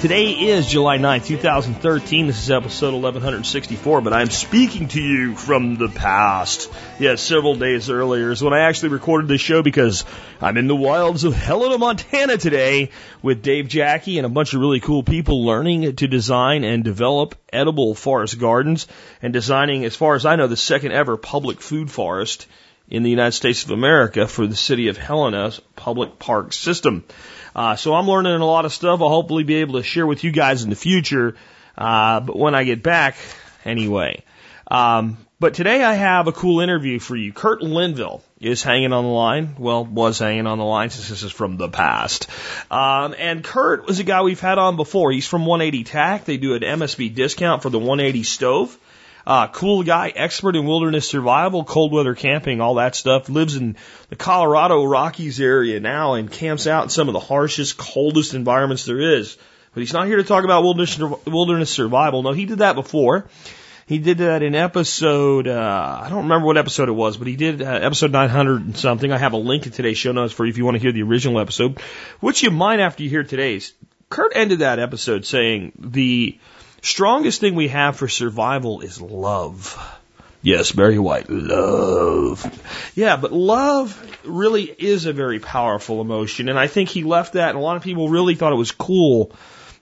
Today is July 9th, 2013. This is episode 1164, but I'm speaking to you from the past. Yes, several days earlier is when I actually recorded this show because I'm in the wilds of Helena, Montana today with Dave Jacke and a bunch of really cool people learning to design and develop edible forest gardens and designing, as far as I know, the second ever public food forest in the United States of America for the city of Helena's public park system. Uh, so I'm learning a lot of stuff. I'll hopefully be able to share with you guys in the future. Uh, but when I get back, anyway. Um, but today I have a cool interview for you. Kurt Linville is hanging on the line. Well, was hanging on the line since this is from the past. Um, and Kurt was a guy we've had on before. He's from 180 Tack. They do an MSB discount for the 180 stove. Uh, cool guy, expert in wilderness survival, cold weather camping, all that stuff. Lives in the Colorado Rockies area now and camps out in some of the harshest, coldest environments there is. But he's not here to talk about wilderness, wilderness survival. No, he did that before. He did that in episode, uh, I don't remember what episode it was, but he did uh, episode 900 and something. I have a link in today's show notes for you if you want to hear the original episode, which you might after you hear today's. Kurt ended that episode saying the strongest thing we have for survival is love. Yes, Barry White, love. Yeah, but love really is a very powerful emotion, and I think he left that, and a lot of people really thought it was cool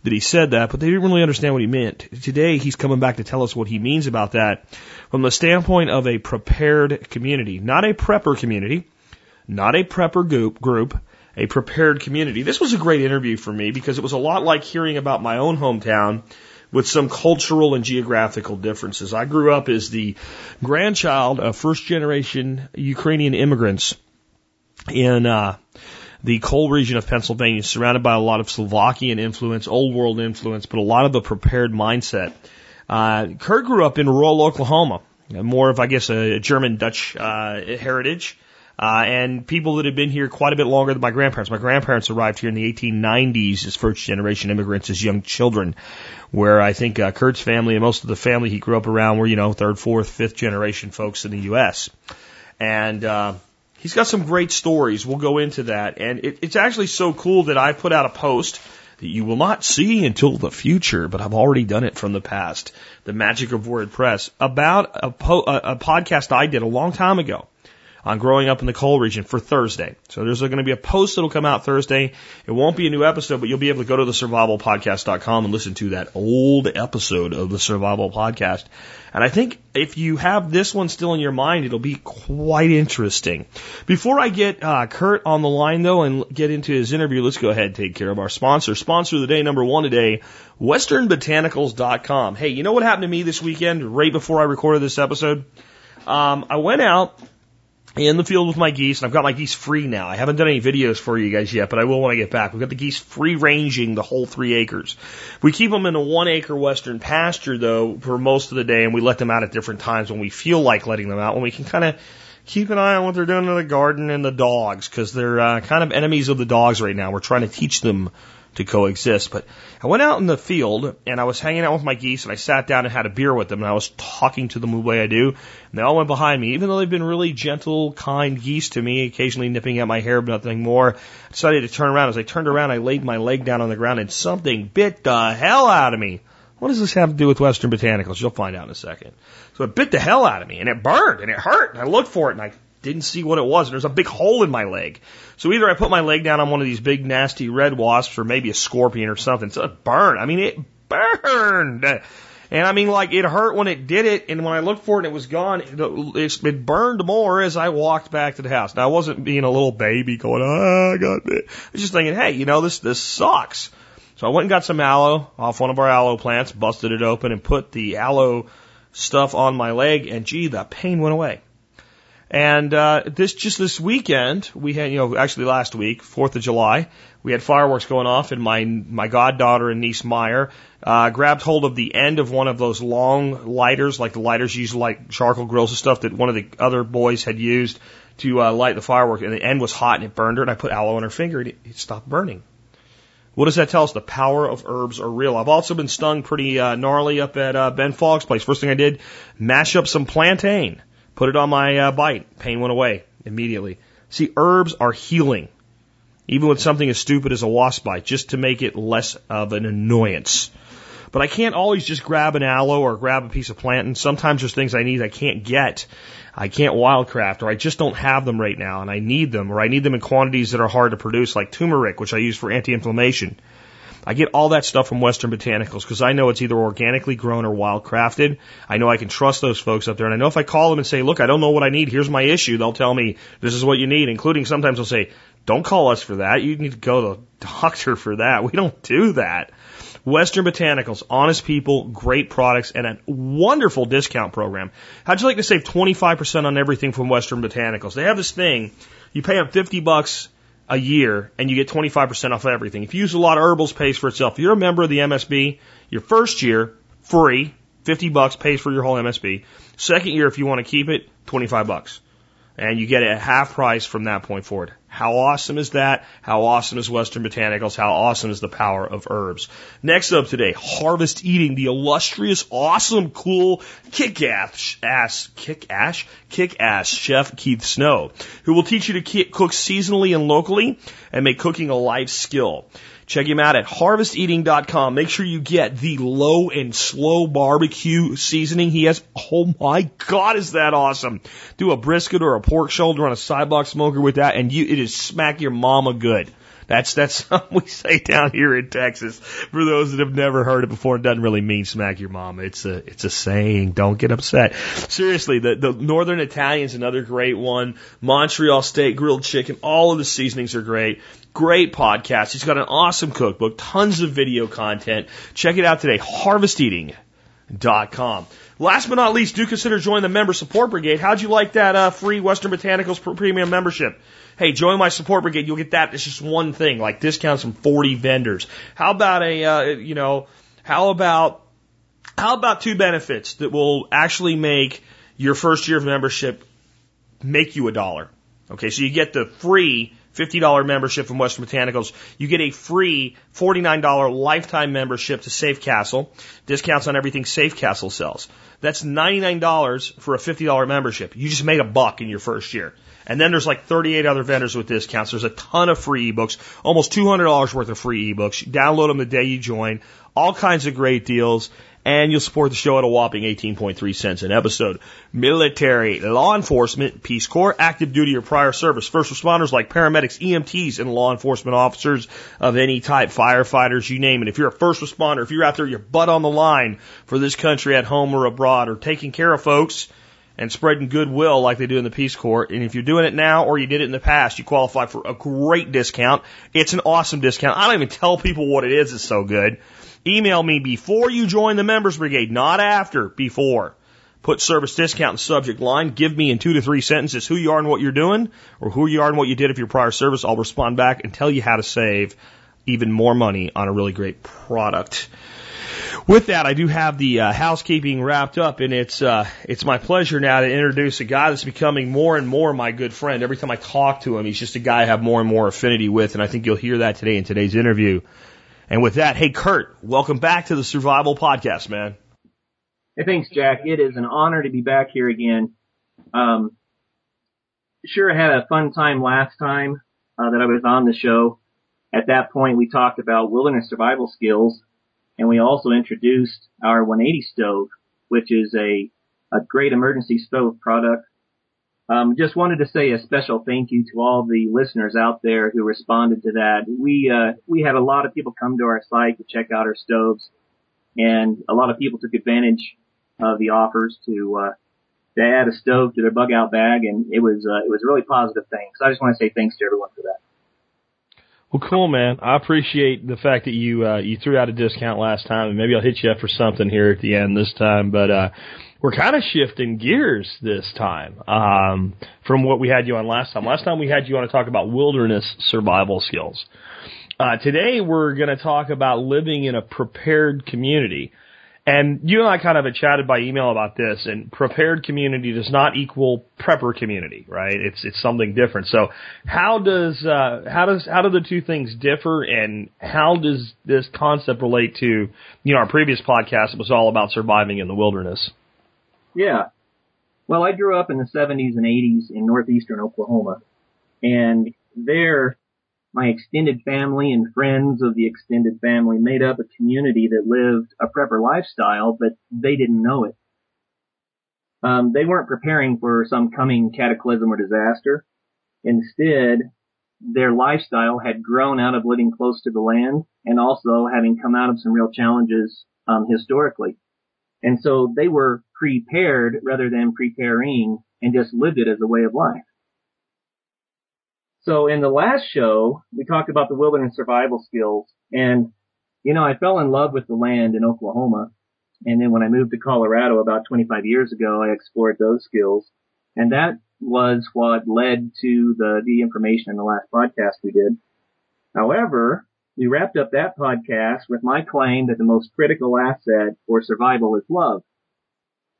that he said that, but they didn't really understand what he meant. Today, he's coming back to tell us what he means about that from the standpoint of a prepared community, not a prepper community, not a prepper group, group, a prepared community. This was a great interview for me because it was a lot like hearing about my own hometown with some cultural and geographical differences. I grew up as the grandchild of first generation Ukrainian immigrants in uh, the coal region of Pennsylvania, surrounded by a lot of Slovakian influence, old world influence, but a lot of the prepared mindset. Uh, Kurt grew up in rural Oklahoma, more of, I guess, a German Dutch uh, heritage. Uh, and people that had been here quite a bit longer than my grandparents. My grandparents arrived here in the 1890s as first generation immigrants as young children, where I think uh, Kurt's family and most of the family he grew up around were, you know, third, fourth, fifth generation folks in the U.S. And, uh, he's got some great stories. We'll go into that. And it, it's actually so cool that I put out a post that you will not see until the future, but I've already done it from the past. The magic of WordPress about a, po- a, a podcast I did a long time ago on growing up in the coal region for Thursday. So there's going to be a post that'll come out Thursday. It won't be a new episode, but you'll be able to go to the survivalpodcast.com and listen to that old episode of the survival podcast. And I think if you have this one still in your mind, it'll be quite interesting. Before I get uh, Kurt on the line though and get into his interview, let's go ahead and take care of our sponsor. Sponsor of the day, number one today, westernbotanicals.com. Hey, you know what happened to me this weekend right before I recorded this episode? Um, I went out in the field with my geese, and I've got my geese free now. I haven't done any videos for you guys yet, but I will when I get back. We've got the geese free ranging the whole three acres. We keep them in a one acre western pasture though for most of the day, and we let them out at different times when we feel like letting them out, when we can kind of keep an eye on what they're doing in the garden and the dogs, because they're uh, kind of enemies of the dogs right now. We're trying to teach them to coexist. But I went out in the field and I was hanging out with my geese and I sat down and had a beer with them and I was talking to them the way I do. And they all went behind me, even though they've been really gentle, kind geese to me, occasionally nipping at my hair, but nothing more. I decided to turn around. As I turned around, I laid my leg down on the ground and something bit the hell out of me. What does this have to do with Western Botanicals? You'll find out in a second. So it bit the hell out of me and it burned and it hurt. And I looked for it and I didn't see what it was. And there's a big hole in my leg. So either I put my leg down on one of these big nasty red wasps or maybe a scorpion or something. So it burned. I mean, it burned. And I mean, like, it hurt when it did it, and when I looked for it and it was gone, it, it burned more as I walked back to the house. Now, I wasn't being a little baby going, ah, I got bit. I was just thinking, hey, you know, this, this sucks. So I went and got some aloe off one of our aloe plants, busted it open, and put the aloe stuff on my leg, and gee, the pain went away. And uh, this just this weekend, we had you know actually last week, Fourth of July, we had fireworks going off, and my my goddaughter and niece Meyer uh, grabbed hold of the end of one of those long lighters, like the lighters used light charcoal grills and stuff that one of the other boys had used to uh, light the firework, and the end was hot and it burned her. And I put aloe on her finger, and it, it stopped burning. What does that tell us? The power of herbs are real. I've also been stung pretty uh, gnarly up at uh, Ben Fogg's place. First thing I did, mash up some plantain, put it on my uh, bite. Pain went away immediately. See, herbs are healing even with something as stupid as a wasp bite, just to make it less of an annoyance. But I can't always just grab an aloe or grab a piece of plantain. Sometimes there's things I need I can't get. I can't wildcraft or I just don't have them right now and I need them or I need them in quantities that are hard to produce like turmeric, which I use for anti-inflammation. I get all that stuff from Western Botanicals because I know it's either organically grown or wildcrafted. I know I can trust those folks up there. And I know if I call them and say, look, I don't know what I need. Here's my issue. They'll tell me this is what you need, including sometimes they'll say, don't call us for that. You need to go to a doctor for that. We don't do that. Western Botanicals, honest people, great products, and a wonderful discount program. How'd you like to save 25% on everything from Western Botanicals? They have this thing. You pay them 50 bucks a year and you get 25% off everything. If you use a lot of herbals, pays for itself. If you're a member of the MSB, your first year, free, 50 bucks pays for your whole MSB. Second year, if you want to keep it, 25 bucks. And you get it at half price from that point forward. How awesome is that? How awesome is Western Botanicals? How awesome is the power of herbs? Next up today, Harvest Eating, the illustrious, awesome, cool, kick-ass, ass, kick-ass, kick-ass chef Keith Snow, who will teach you to cook seasonally and locally and make cooking a life skill. Check him out at harvesteating.com. Make sure you get the low and slow barbecue seasoning he has. Oh my God, is that awesome? Do a brisket or a pork shoulder on a sidewalk smoker with that and you, it is smack your mama good. That's that's something we say down here in Texas. For those that have never heard it before, it doesn't really mean smack your mama. It's a it's a saying. Don't get upset. Seriously, the the Northern Italian's another great one. Montreal steak, grilled chicken, all of the seasonings are great. Great podcast. He's got an awesome cookbook, tons of video content. Check it out today. Harvesteating.com. Last but not least, do consider joining the member support brigade. How'd you like that uh, free Western Botanicals premium membership? Hey, join my support brigade. You'll get that. It's just one thing, like discounts from 40 vendors. How about a, uh, you know, how about, how about two benefits that will actually make your first year of membership make you a dollar? Okay, so you get the free $50 membership from Western Botanicals. You get a free $49 lifetime membership to Safe Castle. Discounts on everything Safe Castle sells. That's $99 for a $50 membership. You just made a buck in your first year. And then there's like 38 other vendors with discounts. There's a ton of free ebooks, almost $200 worth of free ebooks. Download them the day you join. All kinds of great deals and you'll support the show at a whopping 18.3 cents an episode. Military, law enforcement, Peace Corps, active duty or prior service, first responders like paramedics, EMTs, and law enforcement officers of any type, firefighters, you name it. If you're a first responder, if you're out there, your butt on the line for this country at home or abroad, or taking care of folks and spreading goodwill like they do in the Peace Corps. And if you're doing it now or you did it in the past, you qualify for a great discount. It's an awesome discount. I don't even tell people what it is. It's so good. Email me before you join the members brigade, not after, before. Put service discount in the subject line. Give me in two to three sentences who you are and what you're doing, or who you are and what you did of your prior service. I'll respond back and tell you how to save even more money on a really great product. With that, I do have the uh, housekeeping wrapped up, and it's uh, it's my pleasure now to introduce a guy that's becoming more and more my good friend. Every time I talk to him, he's just a guy I have more and more affinity with, and I think you'll hear that today in today's interview. And with that, hey, Kurt, welcome back to the Survival Podcast, man. Hey, thanks, Jack. It is an honor to be back here again. Um, sure I had a fun time last time uh, that I was on the show. At that point, we talked about wilderness survival skills, and we also introduced our 180 stove, which is a, a great emergency stove product um, just wanted to say a special thank you to all the listeners out there who responded to that. We uh, we had a lot of people come to our site to check out our stoves, and a lot of people took advantage of the offers to uh, to add a stove to their bug out bag, and it was uh, it was a really positive thing. So I just want to say thanks to everyone for that. Well, cool, man. I appreciate the fact that you uh, you threw out a discount last time, and maybe I'll hit you up for something here at the end this time. But uh, we're kind of shifting gears this time um, from what we had you on last time. Last time we had you on to talk about wilderness survival skills. Uh, today we're going to talk about living in a prepared community. And you and I kind of had chatted by email about this, and prepared community does not equal prepper community, right? It's it's something different. So how does uh, how does how do the two things differ, and how does this concept relate to you know our previous podcast? It was all about surviving in the wilderness. Yeah. Well, I grew up in the 70s and 80s in northeastern Oklahoma, and there my extended family and friends of the extended family made up a community that lived a prepper lifestyle, but they didn't know it. Um, they weren't preparing for some coming cataclysm or disaster. Instead, their lifestyle had grown out of living close to the land and also having come out of some real challenges um, historically. And so they were prepared rather than preparing and just lived it as a way of life. So in the last show, we talked about the wilderness survival skills and, you know, I fell in love with the land in Oklahoma. And then when I moved to Colorado about 25 years ago, I explored those skills. And that was what led to the, the information in the last podcast we did. However, we wrapped up that podcast with my claim that the most critical asset for survival is love.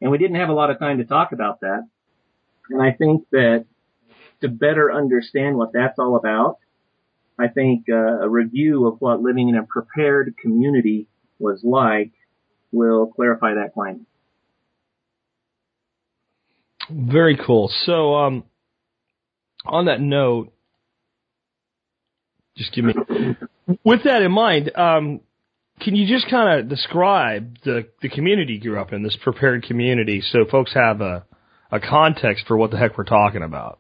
And we didn't have a lot of time to talk about that. And I think that to better understand what that's all about, I think uh, a review of what living in a prepared community was like will clarify that claim. Very cool. So, um, on that note, just give me, with that in mind, um, can you just kind of describe the, the community you grew up in, this prepared community, so folks have a, a context for what the heck we're talking about?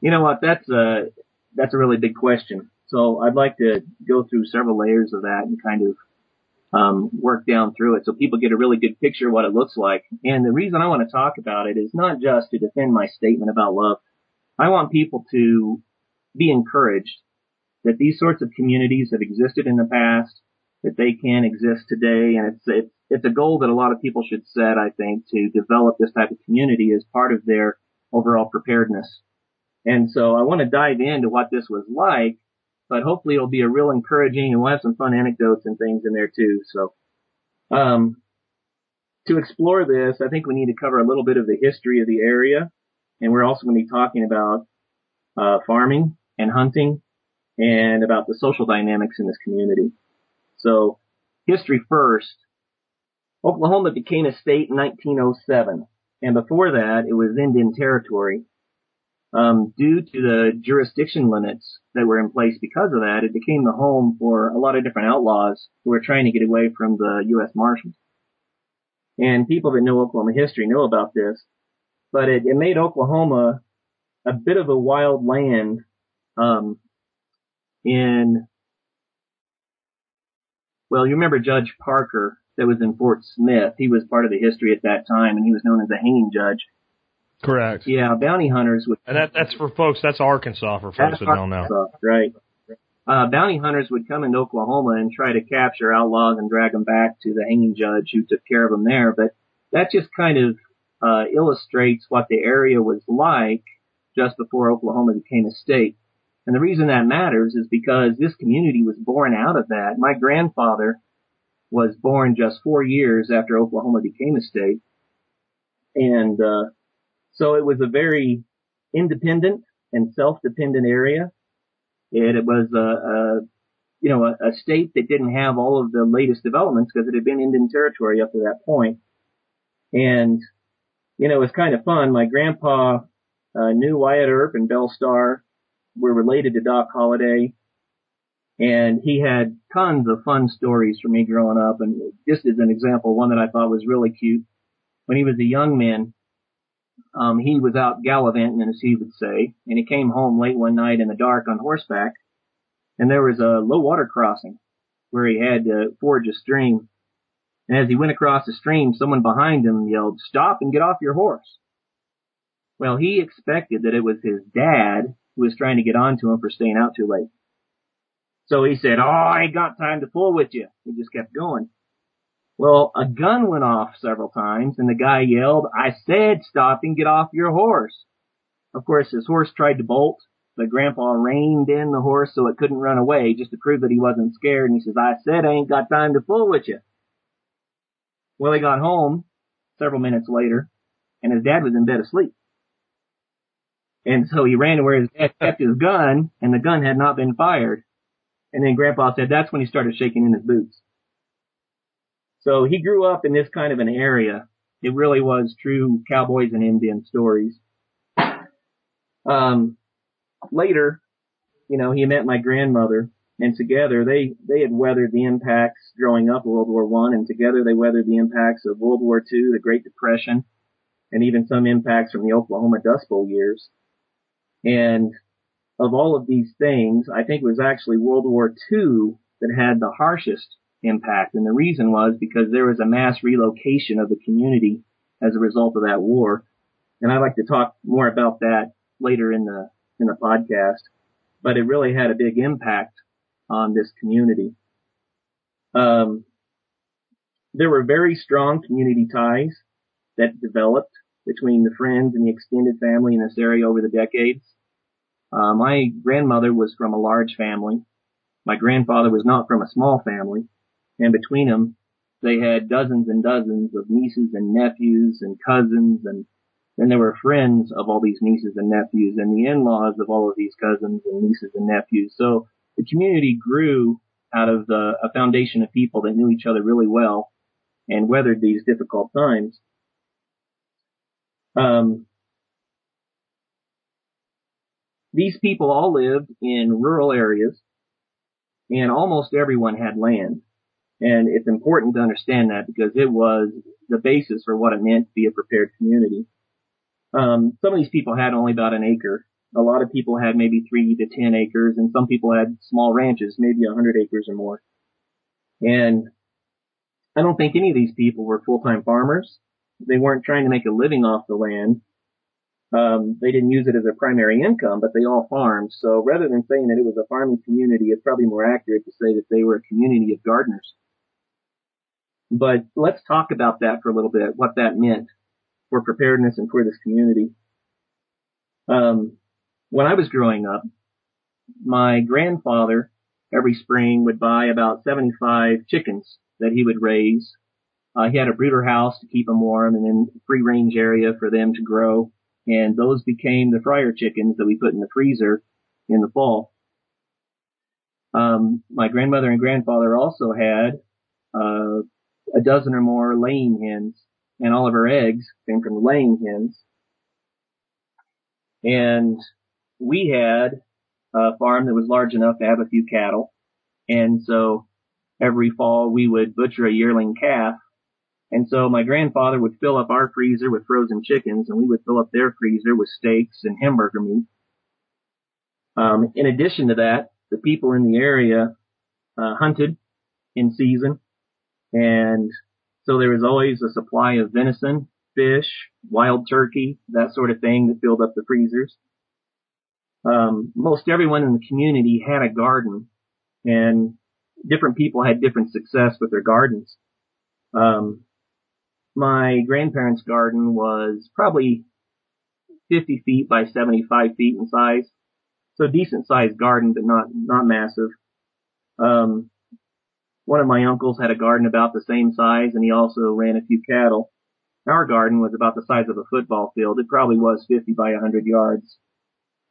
You know what? That's a that's a really big question. So I'd like to go through several layers of that and kind of um, work down through it so people get a really good picture of what it looks like. And the reason I want to talk about it is not just to defend my statement about love. I want people to be encouraged that these sorts of communities have existed in the past, that they can exist today, and it's it's it's a goal that a lot of people should set. I think to develop this type of community as part of their overall preparedness. And so I want to dive into what this was like, but hopefully it'll be a real encouraging and we'll have some fun anecdotes and things in there too. So, um, to explore this, I think we need to cover a little bit of the history of the area. And we're also going to be talking about, uh, farming and hunting and about the social dynamics in this community. So history first. Oklahoma became a state in 1907. And before that, it was Indian territory um, due to the jurisdiction limits that were in place because of that, it became the home for a lot of different outlaws who were trying to get away from the U.S. Marshals. And people that know Oklahoma history know about this, but it, it made Oklahoma a bit of a wild land, um, in, well, you remember Judge Parker that was in Fort Smith. He was part of the history at that time and he was known as the hanging judge. Correct. Yeah, bounty hunters would. And that, that's for folks. That's Arkansas for folks that don't know. Right. Uh, bounty hunters would come into Oklahoma and try to capture outlaws and drag them back to the hanging judge who took care of them there. But that just kind of uh, illustrates what the area was like just before Oklahoma became a state. And the reason that matters is because this community was born out of that. My grandfather was born just four years after Oklahoma became a state. And, uh, so it was a very independent and self-dependent area. It, it was a, a you know, a, a, state that didn't have all of the latest developments because it had been Indian territory up to that point. And, you know, it was kind of fun. My grandpa uh, knew Wyatt Earp and Belle Starr were related to Doc Holliday. And he had tons of fun stories for me growing up. And just as an example, one that I thought was really cute. When he was a young man, um, he was out gallivanting, as he would say, and he came home late one night in the dark on horseback, and there was a low water crossing where he had to forge a stream. And as he went across the stream, someone behind him yelled, stop and get off your horse. Well, he expected that it was his dad who was trying to get onto him for staying out too late. So he said, oh, I ain't got time to fool with you. He just kept going. Well, a gun went off several times and the guy yelled, I said stop and get off your horse. Of course, his horse tried to bolt, but grandpa reined in the horse so it couldn't run away just to prove that he wasn't scared. And he says, I said I ain't got time to fool with you. Well, he got home several minutes later and his dad was in bed asleep. And so he ran to where his dad kept his gun and the gun had not been fired. And then grandpa said that's when he started shaking in his boots. So he grew up in this kind of an area. It really was true cowboys and Indian stories. Um, later, you know, he met my grandmother and together they, they had weathered the impacts growing up World War One and together they weathered the impacts of World War Two, the Great Depression, and even some impacts from the Oklahoma Dust Bowl years. And of all of these things, I think it was actually World War II that had the harshest impact. And the reason was because there was a mass relocation of the community as a result of that war. And I'd like to talk more about that later in the, in the podcast, but it really had a big impact on this community. Um, there were very strong community ties that developed between the friends and the extended family in this area over the decades. Uh, my grandmother was from a large family. My grandfather was not from a small family. And between them, they had dozens and dozens of nieces and nephews and cousins and then there were friends of all these nieces and nephews and the in-laws of all of these cousins and nieces and nephews. So the community grew out of the, a foundation of people that knew each other really well and weathered these difficult times. Um, these people all lived in rural areas and almost everyone had land. And it's important to understand that because it was the basis for what it meant to be a prepared community. Um, some of these people had only about an acre. A lot of people had maybe three to ten acres and some people had small ranches, maybe a hundred acres or more. And I don't think any of these people were full-time farmers. They weren't trying to make a living off the land. Um, they didn't use it as a primary income, but they all farmed. So rather than saying that it was a farming community, it's probably more accurate to say that they were a community of gardeners. But let's talk about that for a little bit, what that meant for preparedness and for this community. Um, when I was growing up, my grandfather every spring would buy about 75 chickens that he would raise. Uh, he had a brooder house to keep them warm and then free range area for them to grow. And those became the fryer chickens that we put in the freezer in the fall. Um, my grandmother and grandfather also had, uh, a dozen or more laying hens and all of her eggs came from the laying hens. And we had a farm that was large enough to have a few cattle. And so every fall we would butcher a yearling calf. And so my grandfather would fill up our freezer with frozen chickens and we would fill up their freezer with steaks and hamburger meat. Um, in addition to that, the people in the area, uh, hunted in season and so there was always a supply of venison, fish, wild turkey, that sort of thing that filled up the freezers. Um, most everyone in the community had a garden and different people had different success with their gardens. Um, my grandparents' garden was probably 50 feet by 75 feet in size. So decent sized garden, but not, not massive. Um, one of my uncles had a garden about the same size and he also ran a few cattle. Our garden was about the size of a football field. It probably was 50 by 100 yards.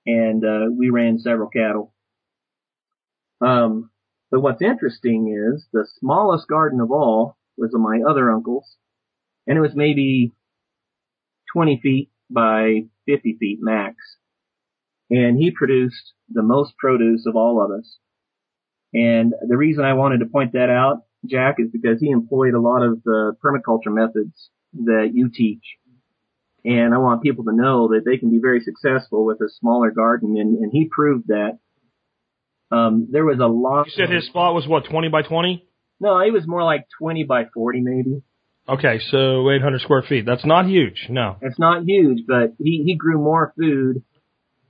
And, uh, we ran several cattle. Um, but what's interesting is the smallest garden of all was of my other uncle's and it was maybe 20 feet by 50 feet max. And he produced the most produce of all of us. And the reason I wanted to point that out, Jack, is because he employed a lot of the permaculture methods that you teach. And I want people to know that they can be very successful with a smaller garden, and, and he proved that. Um, there was a lot. You said his spot was what, 20 by 20? No, it was more like 20 by 40 maybe. Okay, so 800 square feet. That's not huge, no. It's not huge, but he, he grew more food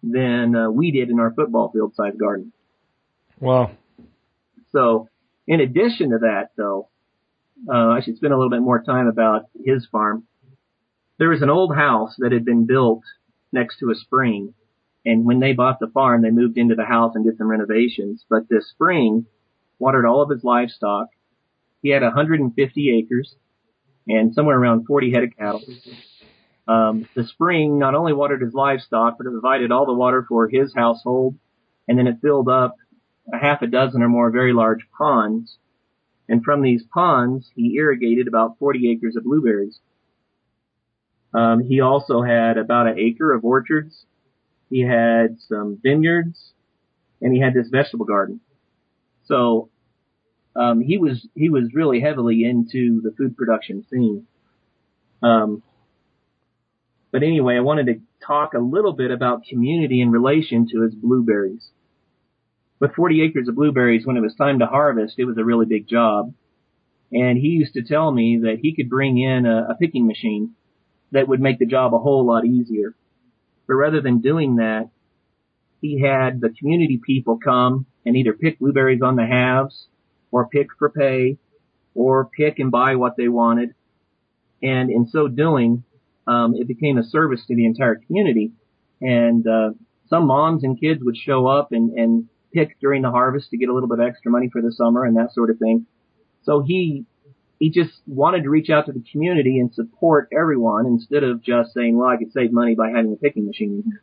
than uh, we did in our football field size garden. Wow. So in addition to that though, uh, I should spend a little bit more time about his farm. There was an old house that had been built next to a spring. And when they bought the farm, they moved into the house and did some renovations. But the spring watered all of his livestock. He had 150 acres and somewhere around 40 head of cattle. Um, the spring not only watered his livestock, but it provided all the water for his household. And then it filled up a half a dozen or more very large ponds. And from these ponds, he irrigated about 40 acres of blueberries. Um, he also had about an acre of orchards. He had some vineyards, and he had this vegetable garden. So um, he was he was really heavily into the food production scene. Um, but anyway, I wanted to talk a little bit about community in relation to his blueberries. With 40 acres of blueberries, when it was time to harvest, it was a really big job. And he used to tell me that he could bring in a, a picking machine that would make the job a whole lot easier. But rather than doing that, he had the community people come and either pick blueberries on the halves or pick for pay or pick and buy what they wanted. And in so doing, um, it became a service to the entire community. And, uh, some moms and kids would show up and, and pick during the harvest to get a little bit of extra money for the summer and that sort of thing. So he he just wanted to reach out to the community and support everyone instead of just saying, well, I could save money by having a picking machine.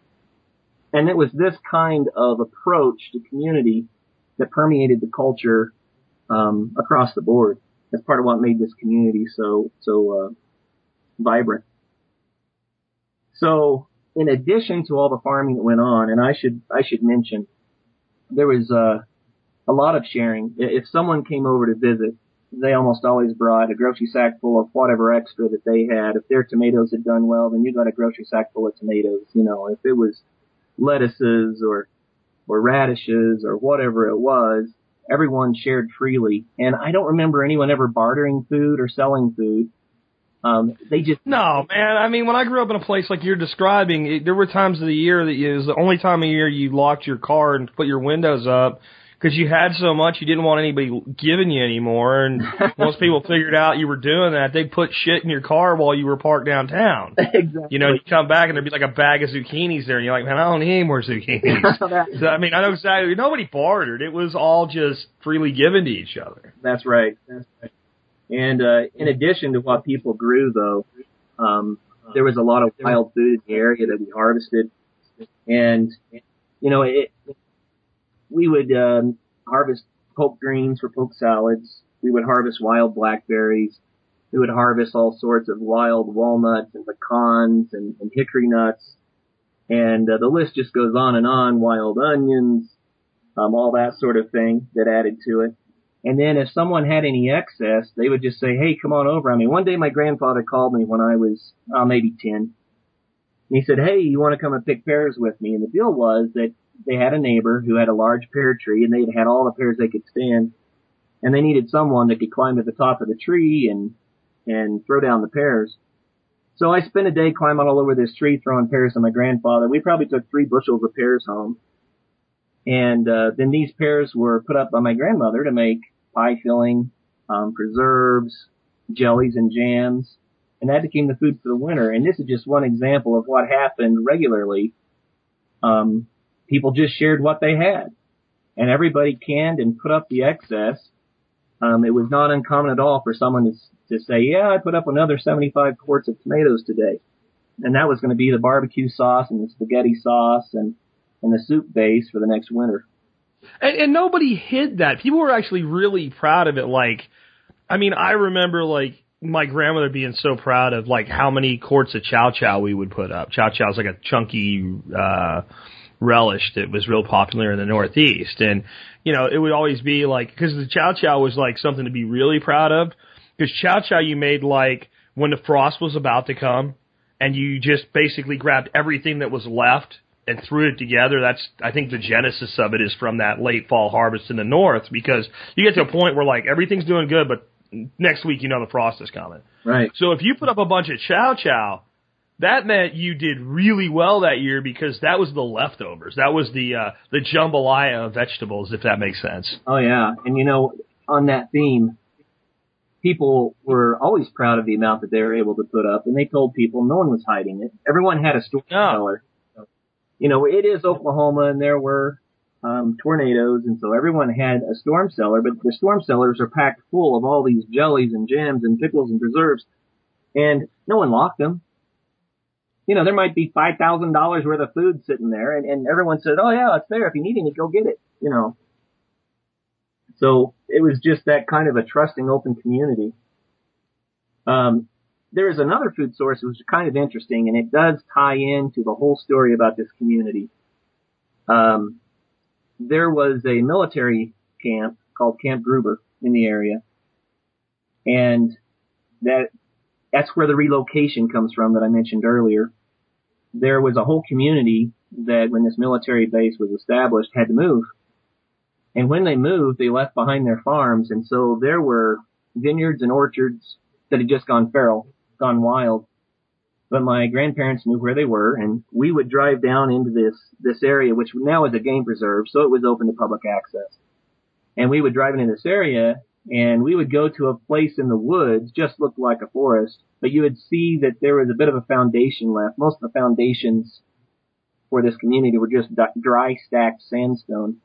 And it was this kind of approach to community that permeated the culture um, across the board. That's part of what made this community so so uh, vibrant. So, in addition to all the farming that went on, and I should I should mention, there was uh, a lot of sharing. If someone came over to visit, they almost always brought a grocery sack full of whatever extra that they had. If their tomatoes had done well, then you got a grocery sack full of tomatoes. You know, if it was lettuces or or radishes or whatever it was, everyone shared freely. And I don't remember anyone ever bartering food or selling food. Um, they just no, man. I mean, when I grew up in a place like you're describing, it, there were times of the year that it was the only time of year you locked your car and put your windows up because you had so much you didn't want anybody giving you anymore. And once people figured out you were doing that, they'd put shit in your car while you were parked downtown. exactly. You know, you come back and there'd be like a bag of zucchinis there, and you're like, man, I don't need any more zucchinis. so, I mean, I know exactly. Nobody bartered. It was all just freely given to each other. That's right. That's right. And uh, in addition to what people grew, though, um, there was a lot of wild food in the area that we harvested, and you know, it, we would um, harvest poke greens for poke salads. We would harvest wild blackberries. We would harvest all sorts of wild walnuts and pecans and, and hickory nuts. And uh, the list just goes on and on. Wild onions, um, all that sort of thing that added to it. And then if someone had any excess, they would just say, "Hey, come on over." I mean, one day my grandfather called me when I was uh, maybe ten. And he said, "Hey, you want to come and pick pears with me?" And the deal was that they had a neighbor who had a large pear tree and they'd had all the pears they could stand and they needed someone that could climb to the top of the tree and and throw down the pears. So I spent a day climbing all over this tree throwing pears to my grandfather. We probably took three bushels of pears home. And uh, then these pears were put up by my grandmother to make pie filling, um, preserves, jellies and jams, and that became the food for the winter. And this is just one example of what happened regularly um, people just shared what they had. And everybody canned and put up the excess. Um, it was not uncommon at all for someone to, to say, yeah, I put up another 75 quarts of tomatoes today. And that was going to be the barbecue sauce and the spaghetti sauce and, and the soup base for the next winter. And, and nobody hid that. People were actually really proud of it. Like, I mean, I remember like my grandmother being so proud of like how many quarts of chow chow we would put up. Chow chow is like a chunky, uh, relish that was real popular in the Northeast. And, you know, it would always be like, cause the chow chow was like something to be really proud of. Cause chow chow you made like when the frost was about to come and you just basically grabbed everything that was left and threw it together. That's, I think the genesis of it is from that late fall harvest in the North because you get to a point where like everything's doing good, but next week you know the frost is coming. Right. So if you put up a bunch of chow chow, that meant you did really well that year because that was the leftovers. That was the uh, the jambalaya of vegetables, if that makes sense. Oh yeah, and you know, on that theme, people were always proud of the amount that they were able to put up, and they told people no one was hiding it. Everyone had a storm Yeah. You know, it is Oklahoma, and there were um, tornadoes, and so everyone had a storm cellar. But the storm cellars are packed full of all these jellies and jams and pickles and preserves, and no one locked them. You know, there might be five thousand dollars worth of food sitting there, and, and everyone said, "Oh yeah, it's there. If you need any, go get it." You know. So it was just that kind of a trusting, open community. Um, there is another food source which is kind of interesting, and it does tie into the whole story about this community. Um, there was a military camp called Camp Gruber in the area, and that that's where the relocation comes from that I mentioned earlier. There was a whole community that, when this military base was established, had to move. And when they moved, they left behind their farms, and so there were vineyards and orchards that had just gone feral, gone wild. But my grandparents knew where they were, and we would drive down into this this area, which now is a game preserve, so it was open to public access. And we would drive into this area, and we would go to a place in the woods, just looked like a forest, but you would see that there was a bit of a foundation left. Most of the foundations for this community were just dry stacked sandstone.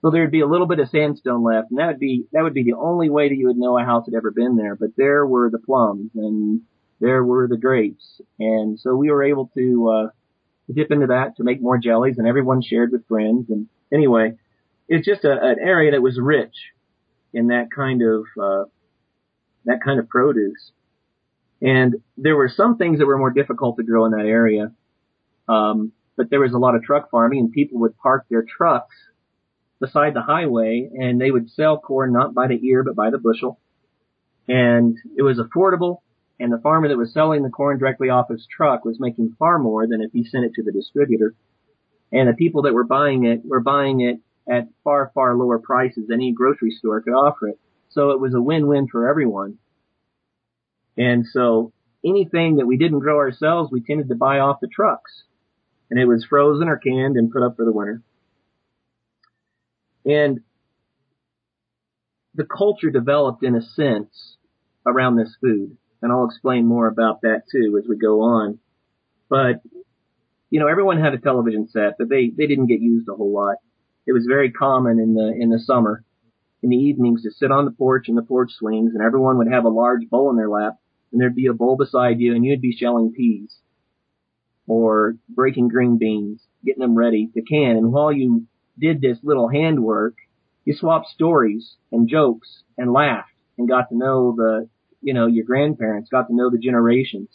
So there'd be a little bit of sandstone left, and that would be that would be the only way that you would know a house had ever been there. But there were the plums, and there were the grapes, and so we were able to uh, dip into that to make more jellies, and everyone shared with friends. And anyway, it's just a, an area that was rich in that kind of uh, that kind of produce. And there were some things that were more difficult to grow in that area, um, but there was a lot of truck farming, and people would park their trucks beside the highway, and they would sell corn not by the ear but by the bushel. And it was affordable, and the farmer that was selling the corn directly off his truck was making far more than if he sent it to the distributor. And the people that were buying it were buying it at far, far lower prices than any grocery store could offer it. So it was a win-win for everyone. And so anything that we didn't grow ourselves, we tended to buy off the trucks. And it was frozen or canned and put up for the winter. And the culture developed in a sense around this food. And I'll explain more about that too as we go on. But, you know, everyone had a television set, but they, they didn't get used a whole lot. It was very common in the, in the summer, in the evenings to sit on the porch in the porch swings and everyone would have a large bowl in their lap and there'd be a bowl beside you and you'd be shelling peas or breaking green beans, getting them ready to can. And while you did this little handwork, you swapped stories and jokes and laughed and got to know the, you know, your grandparents, got to know the generations.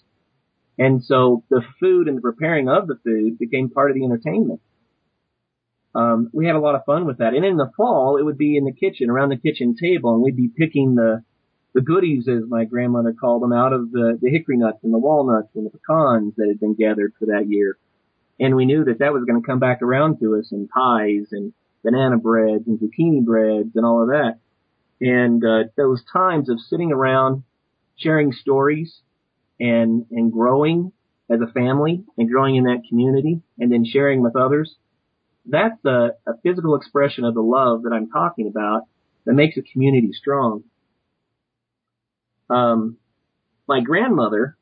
And so the food and the preparing of the food became part of the entertainment. Um, we had a lot of fun with that. And in the fall, it would be in the kitchen, around the kitchen table, and we'd be picking the, the goodies, as my grandmother called them, out of the, the hickory nuts and the walnuts and the pecans that had been gathered for that year. And we knew that that was going to come back around to us in pies and banana breads and zucchini breads and all of that. And, uh, those times of sitting around sharing stories and, and growing as a family and growing in that community and then sharing with others. That's a, a physical expression of the love that I'm talking about that makes a community strong. Um, my grandmother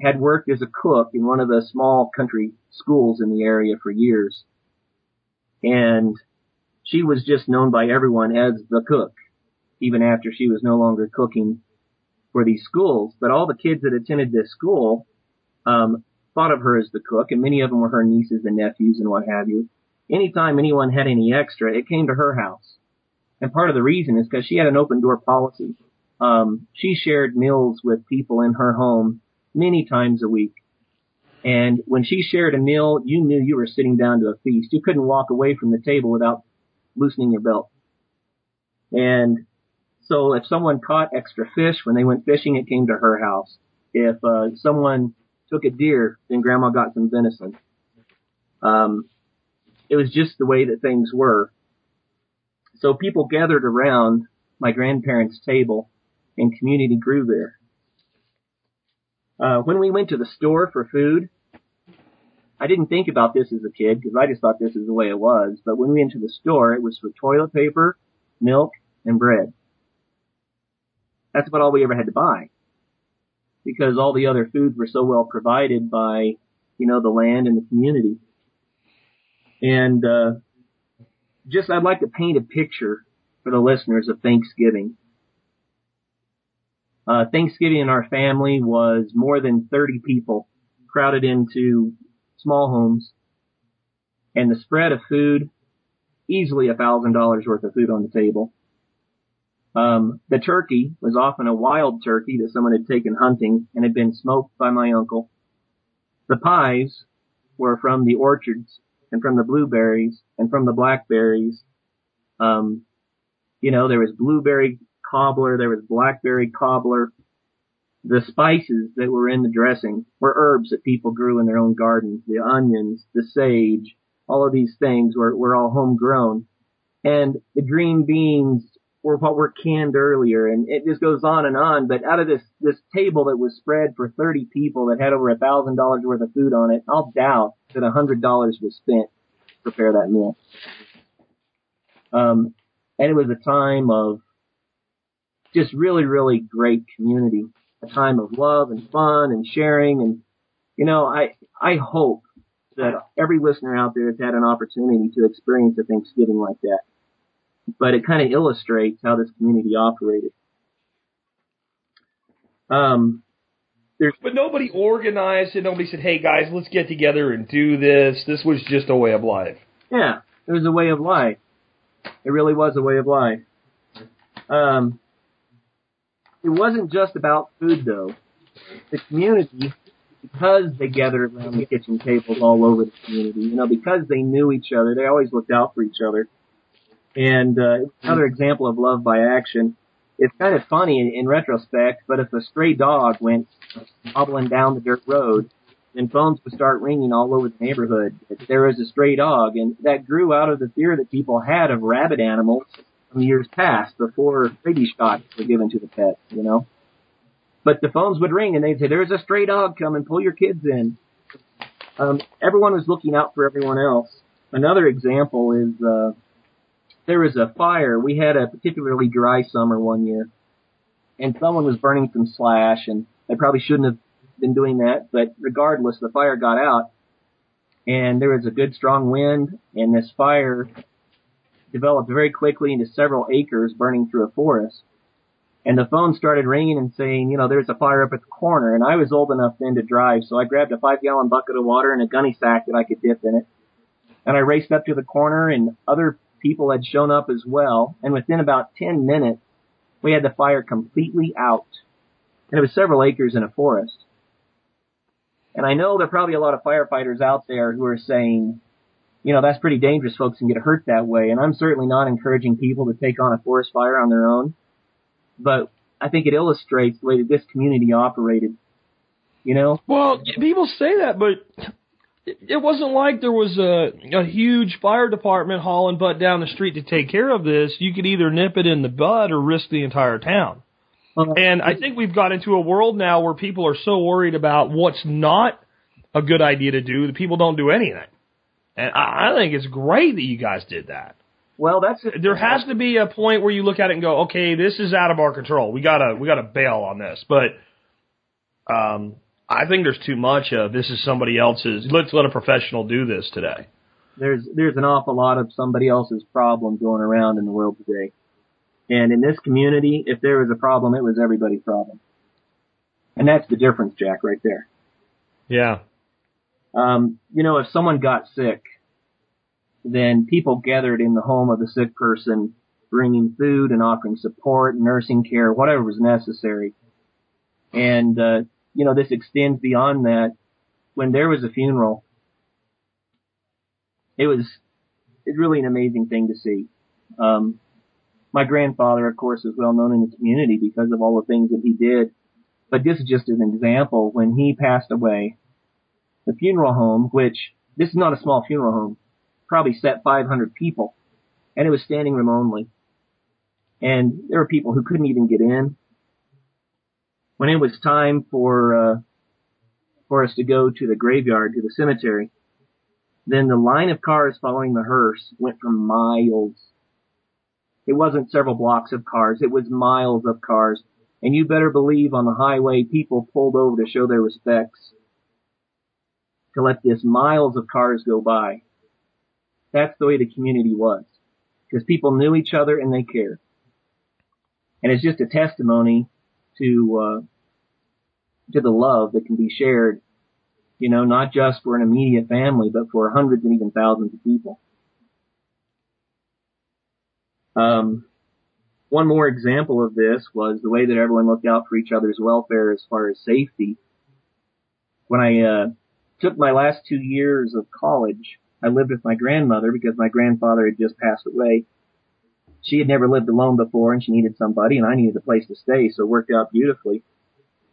had worked as a cook in one of the small country schools in the area for years. And she was just known by everyone as the cook, even after she was no longer cooking these schools. But all the kids that attended this school, um, thought of her as the cook, and many of them were her nieces and nephews and what have you. Anytime anyone had any extra, it came to her house. And part of the reason is because she had an open door policy. Um, she shared meals with people in her home many times a week. And when she shared a meal, you knew you were sitting down to a feast. You couldn't walk away from the table without loosening your belt. And so if someone caught extra fish when they went fishing, it came to her house. If uh, someone took a deer, then grandma got some venison. Um, it was just the way that things were. So people gathered around my grandparents' table and community grew there. Uh, when we went to the store for food, I didn't think about this as a kid because I just thought this is the way it was. But when we went to the store, it was for toilet paper, milk, and bread. That's about all we ever had to buy because all the other foods were so well provided by, you know, the land and the community. And, uh, just, I'd like to paint a picture for the listeners of Thanksgiving. Uh, Thanksgiving in our family was more than 30 people crowded into small homes and the spread of food, easily a thousand dollars worth of food on the table. Um, the turkey was often a wild turkey that someone had taken hunting and had been smoked by my uncle. The pies were from the orchards and from the blueberries and from the blackberries. Um, you know, there was blueberry cobbler, there was blackberry cobbler. The spices that were in the dressing were herbs that people grew in their own gardens. The onions, the sage, all of these things were, were all homegrown. And the green beans were what were canned earlier. And it just goes on and on. But out of this, this table that was spread for 30 people that had over a thousand dollars worth of food on it, I'll doubt that a hundred dollars was spent to prepare that meal. Um, and it was a time of just really, really great community, a time of love and fun and sharing. And, you know, I, I hope that every listener out there has had an opportunity to experience a Thanksgiving like that. But it kind of illustrates how this community operated. Um, there's, But nobody organized it. Nobody said, "Hey guys, let's get together and do this." This was just a way of life. yeah, it was a way of life. It really was a way of life. Um, it wasn't just about food though. The community, because they gathered around the kitchen tables all over the community, you know, because they knew each other, they always looked out for each other. And uh, another example of love by action. It's kind of funny in, in retrospect, but if a stray dog went hobbling down the dirt road, then phones would start ringing all over the neighborhood. There was a stray dog, and that grew out of the fear that people had of rabid animals from years past before rabies shots were given to the pets, you know. But the phones would ring and they'd say, "There's a stray dog coming. Pull your kids in." Um, everyone was looking out for everyone else. Another example is uh, there was a fire. We had a particularly dry summer one year, and someone was burning some slash, and they probably shouldn't have been doing that. But regardless, the fire got out, and there was a good strong wind, and this fire developed very quickly into several acres burning through a forest. And the phone started ringing and saying, you know, there's a fire up at the corner. And I was old enough then to drive, so I grabbed a five gallon bucket of water and a gunny sack that I could dip in it. And I raced up to the corner and other people had shown up as well. And within about 10 minutes, we had the fire completely out. And it was several acres in a forest. And I know there are probably a lot of firefighters out there who are saying, you know, that's pretty dangerous. Folks can get hurt that way. And I'm certainly not encouraging people to take on a forest fire on their own. But I think it illustrates the way that this community operated. You know? Well, people say that, but it wasn't like there was a, a huge fire department hauling butt down the street to take care of this. You could either nip it in the bud or risk the entire town. Uh, And I think we've got into a world now where people are so worried about what's not a good idea to do that people don't do anything. And I, I think it's great that you guys did that. well, that's There has to be a point where you look at it and go, okay, this is out of our control. We gotta, we gotta bail on this. But, um, I think there's too much of this is somebody else's. Let's let a professional do this today. there's there's an awful lot of somebody else's problem going around in the world today. And in this community, if there was a problem, it was everybody's problem. And that's the difference, Jack, right there. Yeah. Um, you know, if someone got sick, then people gathered in the home of the sick person, bringing food and offering support, nursing care, whatever was necessary. And, uh, you know, this extends beyond that. When there was a funeral, it was, it's really an amazing thing to see. Um, my grandfather, of course, is well known in the community because of all the things that he did. But this is just an example. When he passed away, the funeral home, which this is not a small funeral home, probably set 500 people, and it was standing room only. And there were people who couldn't even get in. When it was time for uh, for us to go to the graveyard, to the cemetery, then the line of cars following the hearse went for miles. It wasn't several blocks of cars; it was miles of cars. And you better believe on the highway people pulled over to show their respects to let this miles of cars go by. That's the way the community was. Because people knew each other and they cared. And it's just a testimony to, uh, to the love that can be shared, you know, not just for an immediate family, but for hundreds and even thousands of people. Um, one more example of this was the way that everyone looked out for each other's welfare as far as safety. When I uh, took my last two years of college, I lived with my grandmother because my grandfather had just passed away. She had never lived alone before and she needed somebody and I needed a place to stay, so it worked out beautifully.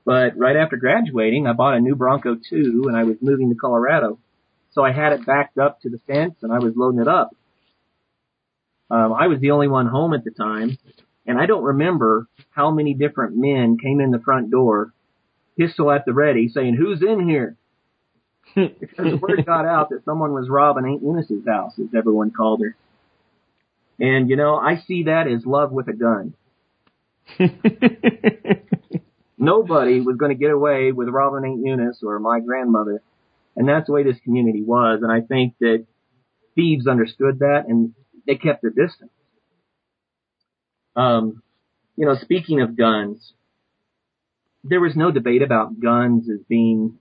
But right after graduating, I bought a new Bronco 2 and I was moving to Colorado. So I had it backed up to the fence and I was loading it up. Um, I was the only one home at the time and I don't remember how many different men came in the front door, pistol at the ready, saying, who's in here? because the word got out that someone was robbing Aunt Eunice's house, as everyone called her. And you know, I see that as love with a gun. Nobody was going to get away with robbing Aunt Eunice or my grandmother. And that's the way this community was. And I think that thieves understood that and they kept their distance. Um, you know, speaking of guns, there was no debate about guns as being,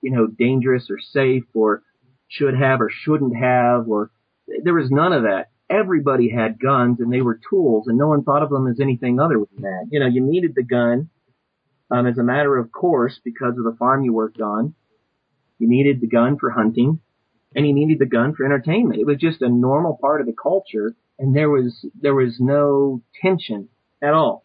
you know, dangerous or safe or should have or shouldn't have or there was none of that. Everybody had guns and they were tools and no one thought of them as anything other than that. You know, you needed the gun, um, as a matter of course because of the farm you worked on. You needed the gun for hunting and you needed the gun for entertainment. It was just a normal part of the culture and there was there was no tension at all.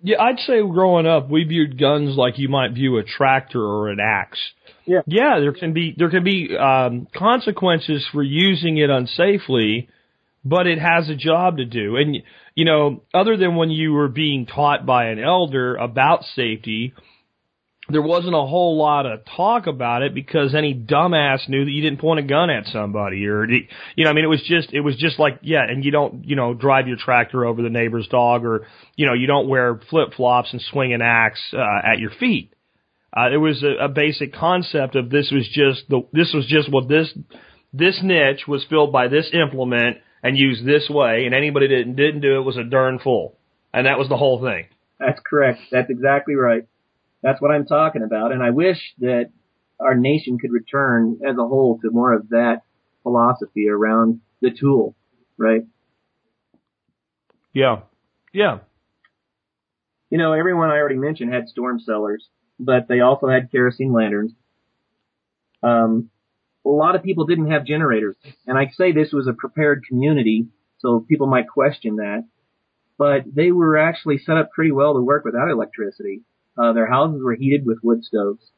Yeah, I'd say growing up, we viewed guns like you might view a tractor or an axe. Yeah. Yeah, there can be there can be um, consequences for using it unsafely, but it has a job to do. And you know, other than when you were being taught by an elder about safety, there wasn't a whole lot of talk about it because any dumbass knew that you didn't point a gun at somebody or you know I mean it was just it was just like yeah and you don't you know drive your tractor over the neighbor's dog or you know you don't wear flip flops and swing an axe uh, at your feet. Uh, it was a, a basic concept of this was just the this was just what this this niche was filled by this implement and used this way and anybody that didn't, didn't do it was a darn fool and that was the whole thing. That's correct. That's exactly right. That's what I'm talking about. And I wish that our nation could return as a whole to more of that philosophy around the tool, right? Yeah. Yeah. You know, everyone I already mentioned had storm cellars, but they also had kerosene lanterns. Um, a lot of people didn't have generators, and I say this was a prepared community, so people might question that, but they were actually set up pretty well to work without electricity. Uh, their houses were heated with wood stoves.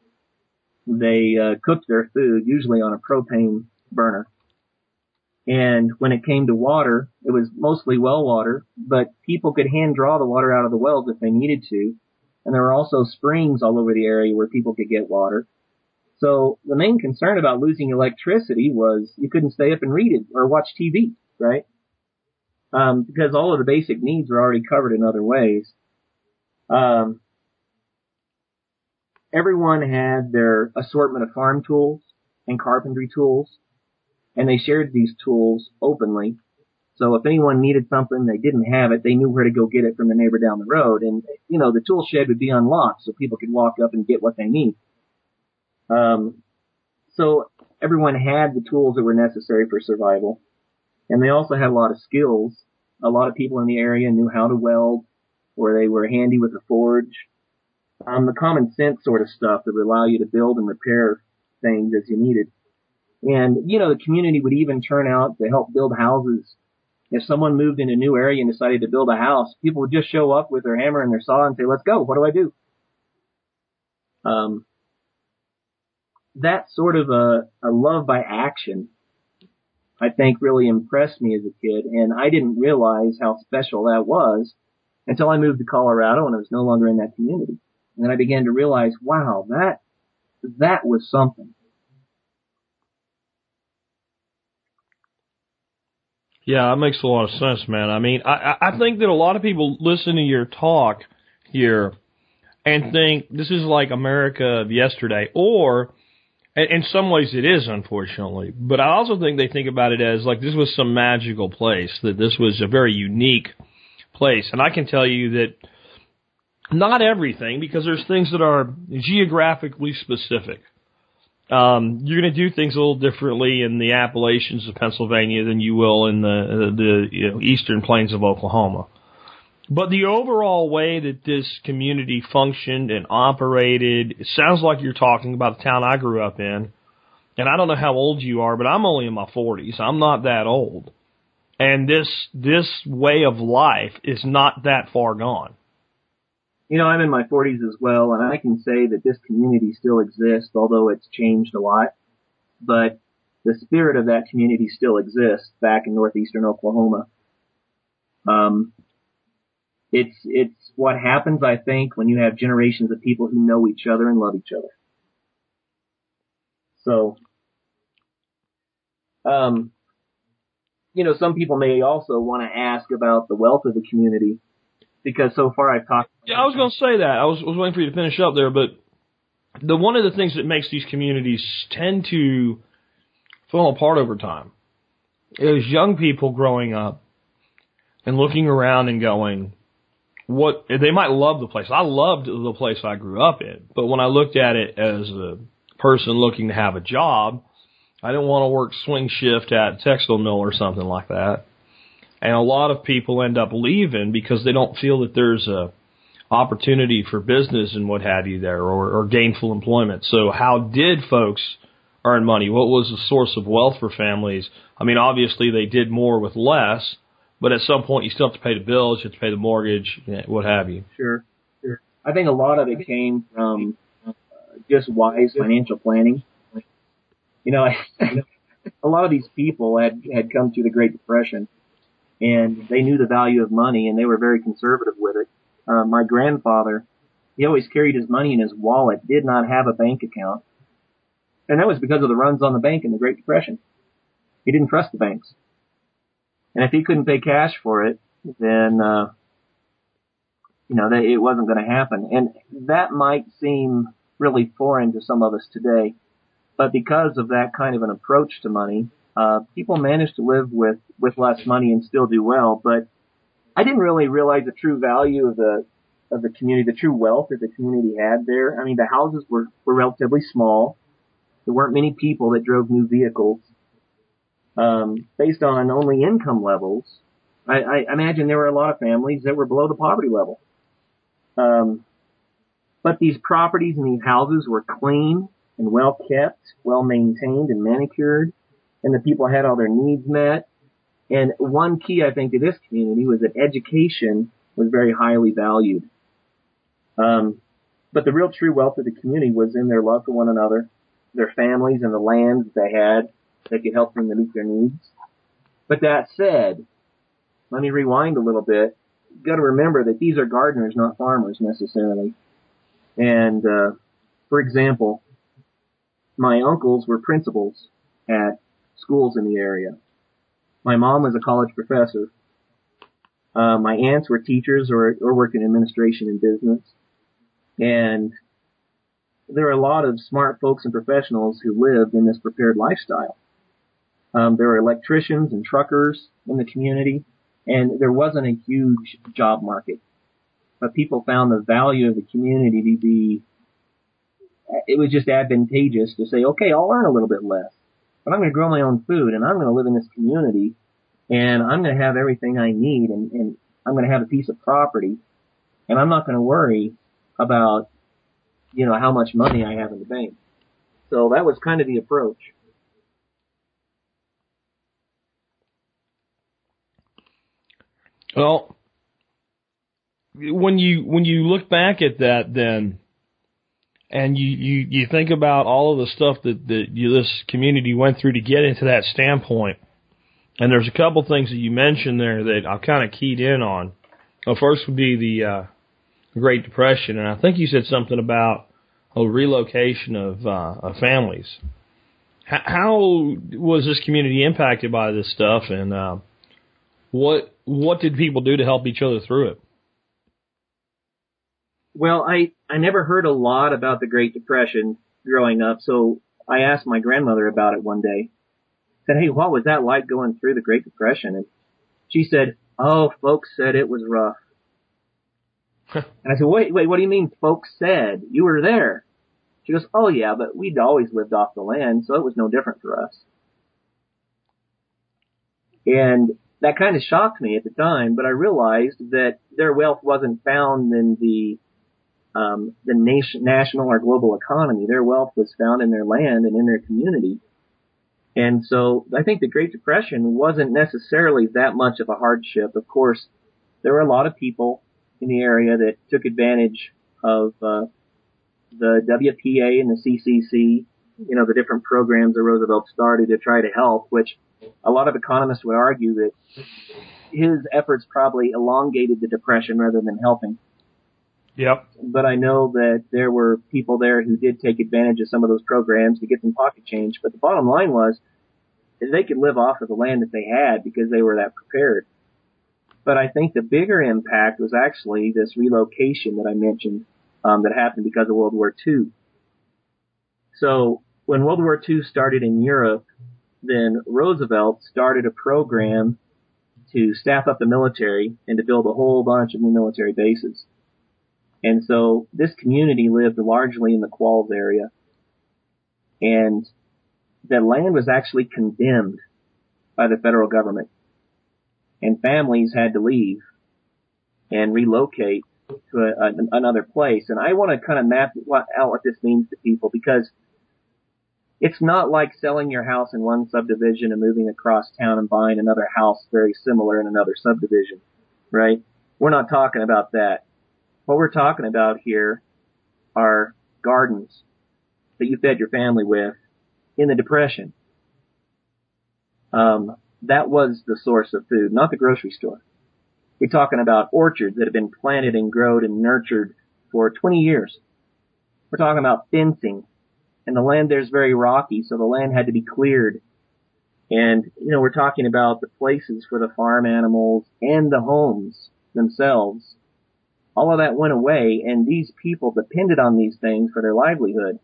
They uh, cooked their food usually on a propane burner. And when it came to water, it was mostly well water, but people could hand draw the water out of the wells if they needed to. And there were also springs all over the area where people could get water. So the main concern about losing electricity was you couldn't stay up and read it or watch TV, right? Um, because all of the basic needs were already covered in other ways. Um, everyone had their assortment of farm tools and carpentry tools, and they shared these tools openly. So if anyone needed something, they didn't have it, they knew where to go get it from the neighbor down the road. And, you know, the tool shed would be unlocked so people could walk up and get what they need. Um, so everyone had the tools that were necessary for survival. And they also had a lot of skills. A lot of people in the area knew how to weld, or they were handy with a forge, um, the common sense sort of stuff that would allow you to build and repair things as you needed. And, you know, the community would even turn out to help build houses. If someone moved in a new area and decided to build a house, people would just show up with their hammer and their saw and say, let's go. What do I do? Um, that sort of a, a love by action, I think really impressed me as a kid. And I didn't realize how special that was until I moved to Colorado and I was no longer in that community. And then I began to realize, wow, that, that was something. Yeah, that makes a lot of sense, man. I mean, I, I think that a lot of people listen to your talk here and think this is like America of yesterday, or in some ways it is, unfortunately. But I also think they think about it as like this was some magical place, that this was a very unique place. And I can tell you that not everything, because there's things that are geographically specific. Um, you're going to do things a little differently in the Appalachians of Pennsylvania than you will in the the you know, eastern plains of Oklahoma. But the overall way that this community functioned and operated, it sounds like you're talking about the town I grew up in. And I don't know how old you are, but I'm only in my 40s. I'm not that old. And this this way of life is not that far gone. You know, I'm in my 40s as well, and I can say that this community still exists, although it's changed a lot. But the spirit of that community still exists back in northeastern Oklahoma. Um, it's it's what happens, I think, when you have generations of people who know each other and love each other. So, um, you know, some people may also want to ask about the wealth of the community because so far I've talked. Yeah, I was going to say that. I was, was waiting for you to finish up there, but the one of the things that makes these communities tend to fall apart over time is young people growing up and looking around and going, what they might love the place. I loved the place I grew up in, but when I looked at it as a person looking to have a job, I didn't want to work swing shift at textile mill or something like that. And a lot of people end up leaving because they don't feel that there's a opportunity for business and what have you there or, or gainful employment. So how did folks earn money? What was the source of wealth for families? I mean, obviously they did more with less, but at some point, you still have to pay the bills, you have to pay the mortgage, what have you. Sure, sure. I think a lot of it came from uh, just wise financial planning. You know, a lot of these people had had come through the Great Depression, and they knew the value of money, and they were very conservative with it. Uh, my grandfather, he always carried his money in his wallet, did not have a bank account, and that was because of the runs on the bank in the Great Depression. He didn't trust the banks. And if he couldn't pay cash for it, then, uh, you know, that it wasn't going to happen. And that might seem really foreign to some of us today, but because of that kind of an approach to money, uh, people manage to live with, with less money and still do well. But I didn't really realize the true value of the, of the community, the true wealth that the community had there. I mean, the houses were, were relatively small. There weren't many people that drove new vehicles um, based on only income levels, I, I imagine there were a lot of families that were below the poverty level. Um, but these properties and these houses were clean and well kept, well maintained and manicured, and the people had all their needs met. And one key, I think, to this community was that education was very highly valued. Um, but the real true wealth of the community was in their love for one another, their families and the lands they had, that could help them to meet their needs. But that said, let me rewind a little bit. You've got to remember that these are gardeners, not farmers necessarily. And, uh, for example, my uncles were principals at schools in the area. My mom was a college professor. Uh, my aunts were teachers or, or worked in administration and business. And there are a lot of smart folks and professionals who lived in this prepared lifestyle. Um, there were electricians and truckers in the community, and there wasn't a huge job market. But people found the value of the community to be, it was just advantageous to say, okay, I'll earn a little bit less, but I'm going to grow my own food and I'm going to live in this community and I'm going to have everything I need and, and I'm going to have a piece of property and I'm not going to worry about, you know, how much money I have in the bank. So that was kind of the approach. Well, when you when you look back at that, then, and you you you think about all of the stuff that that you, this community went through to get into that standpoint, and there's a couple things that you mentioned there that I've kind of keyed in on. Well, first would be the uh, Great Depression, and I think you said something about a relocation of, uh, of families. H- how was this community impacted by this stuff, and uh, what what did people do to help each other through it? Well, I, I never heard a lot about the Great Depression growing up, so I asked my grandmother about it one day. I Said, hey, what was that like going through the Great Depression? And she said, oh, folks said it was rough. and I said, wait, wait, what do you mean folks said? You were there. She goes, oh yeah, but we'd always lived off the land, so it was no different for us. And that kind of shocked me at the time, but I realized that their wealth wasn't found in the um, the nation, national or global economy. Their wealth was found in their land and in their community. And so I think the Great Depression wasn't necessarily that much of a hardship. Of course, there were a lot of people in the area that took advantage of uh, the WPA and the CCC, you know, the different programs that Roosevelt started to try to help, which a lot of economists would argue that his efforts probably elongated the depression rather than helping. Yep. But I know that there were people there who did take advantage of some of those programs to get some pocket change. But the bottom line was they could live off of the land that they had because they were that prepared. But I think the bigger impact was actually this relocation that I mentioned um, that happened because of World War II. So when World War II started in Europe, then Roosevelt started a program to staff up the military and to build a whole bunch of new military bases. And so this community lived largely in the Qualls area. And the land was actually condemned by the federal government. And families had to leave and relocate to a, a, another place. And I want to kind of map out what this means to people because it's not like selling your house in one subdivision and moving across town and buying another house very similar in another subdivision, right? We're not talking about that. What we're talking about here are gardens that you fed your family with in the depression. Um, that was the source of food, not the grocery store. We're talking about orchards that have been planted and grown and nurtured for 20 years. We're talking about fencing. And the land there's very rocky, so the land had to be cleared. And, you know, we're talking about the places for the farm animals and the homes themselves. All of that went away, and these people depended on these things for their livelihood.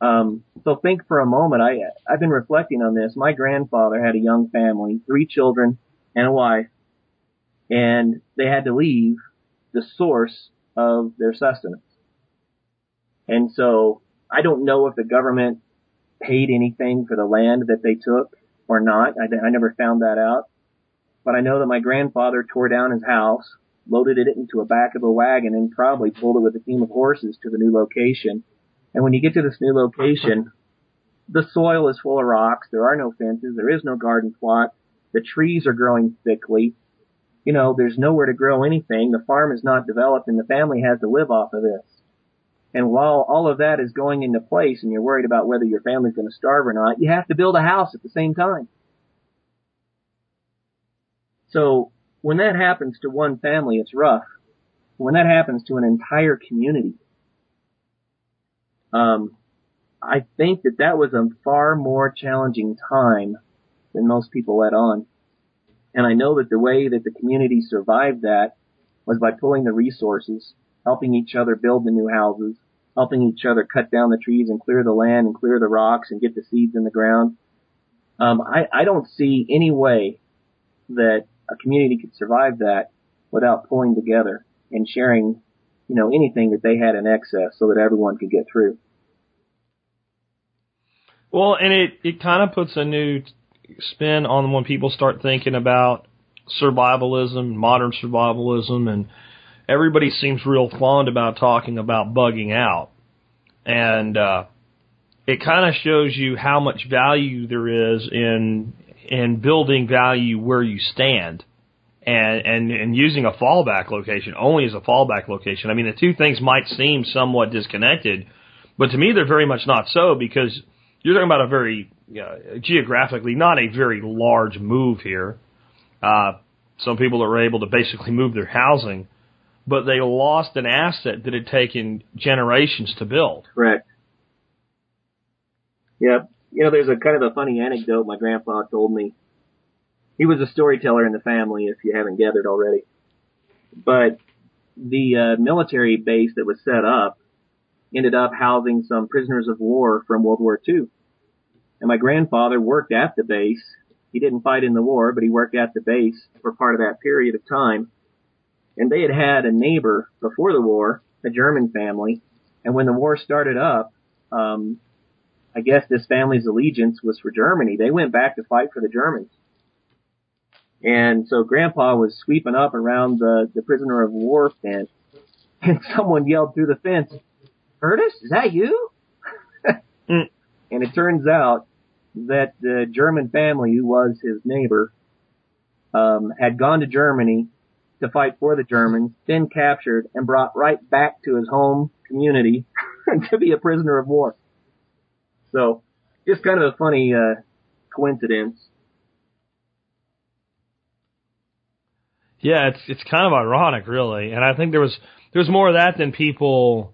Um, so think for a moment. I I've been reflecting on this. My grandfather had a young family, three children and a wife, and they had to leave the source of their sustenance. And so I don't know if the government paid anything for the land that they took or not. I, I never found that out. But I know that my grandfather tore down his house, loaded it into a back of a wagon, and probably pulled it with a team of horses to the new location. And when you get to this new location, the soil is full of rocks. There are no fences. There is no garden plot. The trees are growing thickly you know, there's nowhere to grow anything. The farm is not developed and the family has to live off of this. And while all of that is going into place and you're worried about whether your family's going to starve or not, you have to build a house at the same time. So when that happens to one family, it's rough. When that happens to an entire community, um, I think that that was a far more challenging time than most people let on. And I know that the way that the community survived that was by pulling the resources, helping each other build the new houses, helping each other cut down the trees and clear the land and clear the rocks and get the seeds in the ground. Um, I, I don't see any way that a community could survive that without pulling together and sharing, you know, anything that they had in excess so that everyone could get through. Well, and it, it kind of puts a new spin on when people start thinking about survivalism, modern survivalism, and everybody seems real fond about talking about bugging out. And uh, it kind of shows you how much value there is in in building value where you stand. And, and and using a fallback location only as a fallback location. I mean, the two things might seem somewhat disconnected, but to me, they're very much not so because you're talking about a very uh, geographically not a very large move here. Uh, some people are able to basically move their housing, but they lost an asset that had taken generations to build. Correct. Yep. You know, there's a kind of a funny anecdote my grandpa told me. He was a storyteller in the family, if you haven't gathered already. But the uh, military base that was set up ended up housing some prisoners of war from World War II. And my grandfather worked at the base. He didn't fight in the war, but he worked at the base for part of that period of time. And they had had a neighbor before the war, a German family. And when the war started up, um, I guess this family's allegiance was for Germany. They went back to fight for the Germans. And so grandpa was sweeping up around the, the prisoner of war fence and someone yelled through the fence, Curtis, is that you? Mm. And it turns out that the German family who was his neighbor, um, had gone to Germany to fight for the Germans, then captured and brought right back to his home community to be a prisoner of war. So, just kind of a funny, uh, coincidence. Yeah, it's it's kind of ironic, really, and I think there was there was more of that than people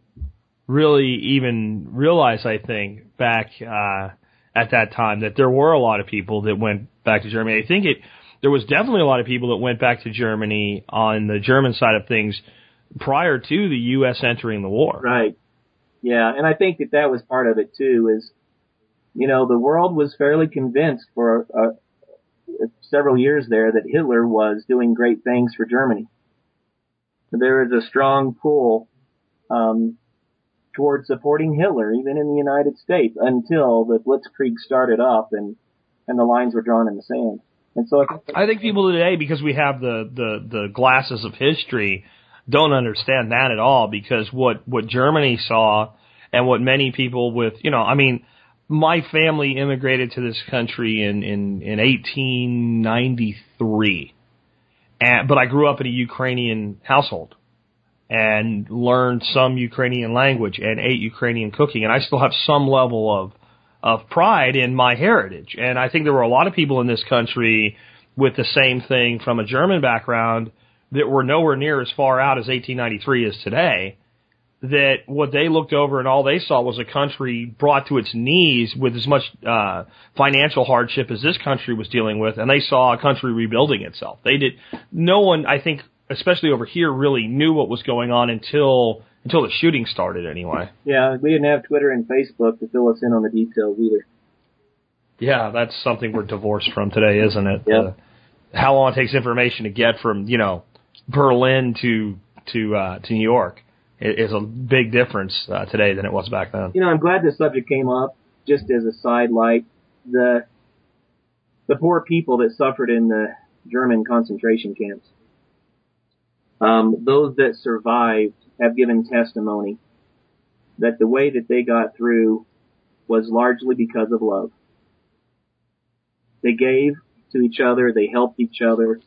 really even realize. I think back uh, at that time that there were a lot of people that went back to Germany. I think it there was definitely a lot of people that went back to Germany on the German side of things prior to the U.S. entering the war. Right. Yeah, and I think that that was part of it too. Is you know the world was fairly convinced for uh, several years there that Hitler was doing great things for Germany. There is a strong pull um, towards supporting Hitler, even in the United States, until the Blitzkrieg started up and and the lines were drawn in the sand. And so I think, I think people today, because we have the, the, the glasses of history, don't understand that at all because what, what Germany saw and what many people with, you know, I mean, my family immigrated to this country in, in, in 1893. And, but I grew up in a Ukrainian household and learned some Ukrainian language and ate Ukrainian cooking. And I still have some level of, of pride in my heritage. And I think there were a lot of people in this country with the same thing from a German background that were nowhere near as far out as 1893 is today. That what they looked over and all they saw was a country brought to its knees with as much uh, financial hardship as this country was dealing with, and they saw a country rebuilding itself. They did. No one, I think, especially over here, really knew what was going on until until the shooting started. Anyway. yeah, we didn't have Twitter and Facebook to fill us in on the details either. Yeah, that's something we're divorced from today, isn't it? Yeah. Uh, how long it takes information to get from you know Berlin to to uh, to New York is a big difference uh, today than it was back then. You know, I'm glad this subject came up. Just as a side light, the the poor people that suffered in the German concentration camps. Um, those that survived have given testimony that the way that they got through was largely because of love. They gave to each other, they helped each other,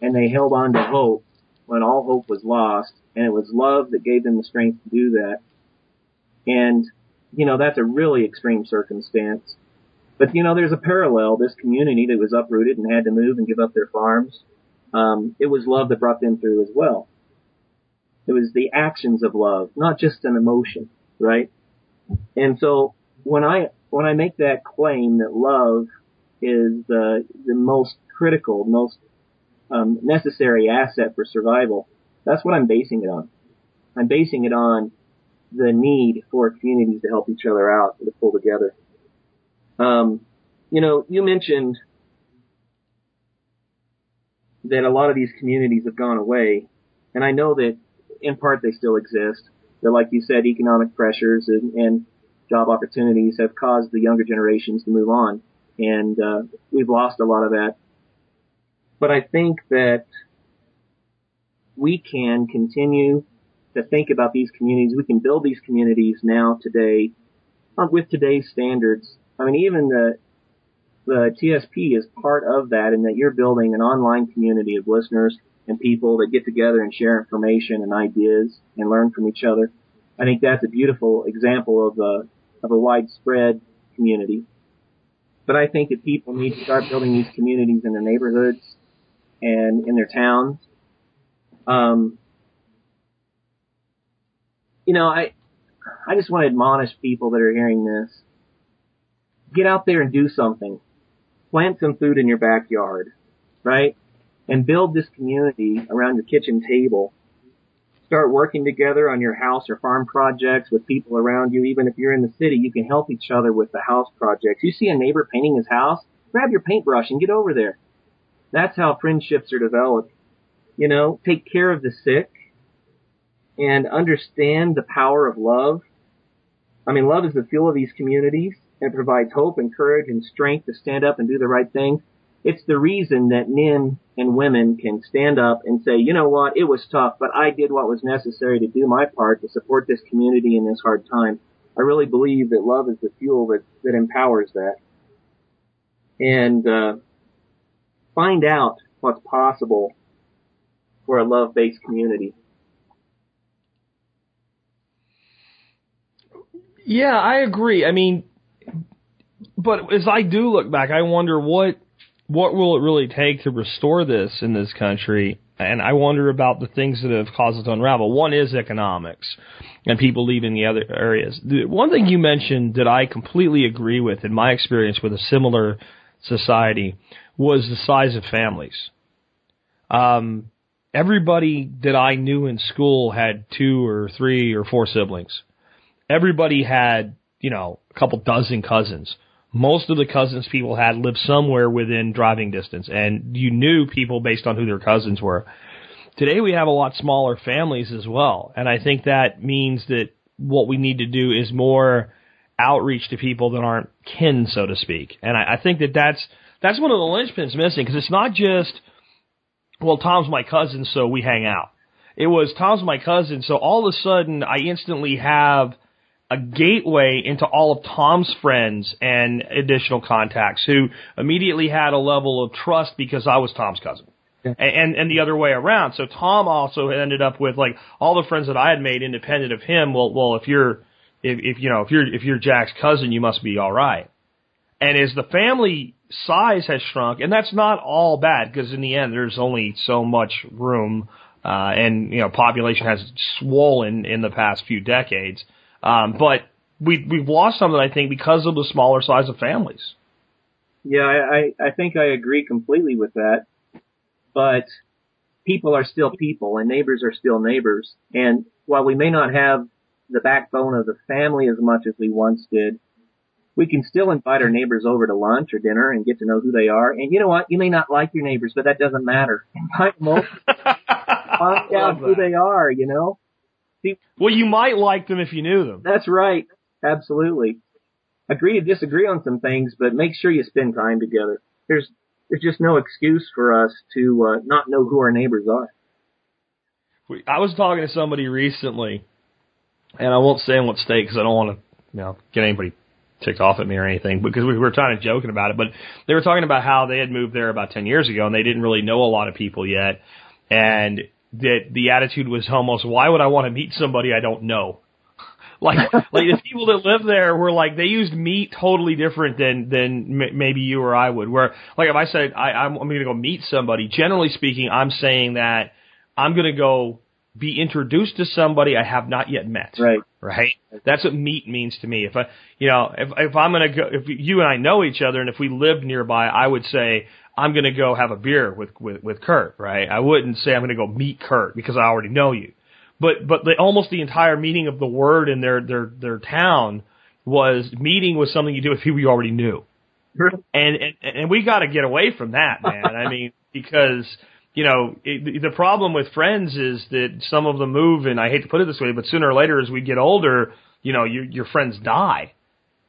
and they held on to hope when all hope was lost, and it was love that gave them the strength to do that. And, you know, that's a really extreme circumstance. But, you know, there's a parallel. This community that was uprooted and had to move and give up their farms, um, it was love that brought them through as well. It was the actions of love, not just an emotion, right? And so when I, when I make that claim that love is uh, the most critical, most um, necessary asset for survival, that's what I'm basing it on. I'm basing it on the need for communities to help each other out to pull together. Um, you know, you mentioned that a lot of these communities have gone away, and I know that in part they still exist. That, like you said, economic pressures and, and job opportunities have caused the younger generations to move on, and uh, we've lost a lot of that. But I think that we can continue to think about these communities. We can build these communities now today uh, with today's standards. I mean, even the the TSP is part of that in that you're building an online community of listeners and people that get together and share information and ideas and learn from each other. I think that's a beautiful example of a, of a widespread community. But I think that people need to start building these communities in their neighborhoods and in their towns. Um, you know, I, I just want to admonish people that are hearing this. Get out there and do something. Plant some food in your backyard, right? And build this community around your kitchen table start working together on your house or farm projects with people around you. Even if you're in the city, you can help each other with the house projects. You see a neighbor painting his house, grab your paintbrush and get over there. That's how friendships are developed. You know, take care of the sick and understand the power of love. I mean, love is the fuel of these communities and provides hope and courage and strength to stand up and do the right thing. It's the reason that men and women can stand up and say, you know what, it was tough, but I did what was necessary to do my part to support this community in this hard time. I really believe that love is the fuel that, that empowers that. And, uh, find out what's possible for a love-based community. Yeah, I agree. I mean, but as I do look back, I wonder what what will it really take to restore this in this country? And I wonder about the things that have caused it to unravel. One is economics and people leaving the other areas. The one thing you mentioned that I completely agree with in my experience with a similar society was the size of families. Um, everybody that I knew in school had two or three or four siblings. Everybody had, you know, a couple dozen cousins most of the cousins people had lived somewhere within driving distance, and you knew people based on who their cousins were. Today we have a lot smaller families as well, and I think that means that what we need to do is more outreach to people that aren't kin, so to speak. And I, I think that that's that's one of the linchpins missing because it's not just well, Tom's my cousin, so we hang out. It was Tom's my cousin, so all of a sudden I instantly have a gateway into all of Tom's friends and additional contacts who immediately had a level of trust because I was Tom's cousin. Yeah. And and the other way around. So Tom also ended up with like all the friends that I had made independent of him. Well, well, if you're if, if you know if you're if you're Jack's cousin, you must be all right. And as the family size has shrunk, and that's not all bad because in the end there's only so much room, uh, and you know population has swollen in the past few decades. Um, but we we've lost something, I think, because of the smaller size of families. Yeah, I, I think I agree completely with that. But people are still people and neighbors are still neighbors. And while we may not have the backbone of the family as much as we once did, we can still invite our neighbors over to lunch or dinner and get to know who they are. And you know what? You may not like your neighbors, but that doesn't matter. Invite them over. Find out who they are, you know? Well, you might like them if you knew them. That's right. Absolutely. Agree to disagree on some things, but make sure you spend time together. There's there's just no excuse for us to uh, not know who our neighbors are. I was talking to somebody recently, and I won't say in what state because I don't want to, you know, get anybody ticked off at me or anything because we were kind of joking about it. But they were talking about how they had moved there about ten years ago and they didn't really know a lot of people yet, and that the attitude was almost, why would I want to meet somebody I don't know? like, like the people that live there were like, they used meat totally different than, than m- maybe you or I would. Where, like if I said, I, I'm, I'm going to go meet somebody, generally speaking, I'm saying that I'm going to go be introduced to somebody I have not yet met. Right. Right. That's what meet means to me. If I, you know, if if I'm gonna go, if you and I know each other, and if we lived nearby, I would say I'm going to go have a beer with, with, with Kurt, right? I wouldn't say I'm going to go meet Kurt because I already know you. But, but the, almost the entire meaning of the word in their, their, their town was meeting was something you do with people you already knew. and, and, and we got to get away from that, man. I mean, because, you know, it, the problem with friends is that some of them move, and I hate to put it this way, but sooner or later as we get older, you know, your, your friends die.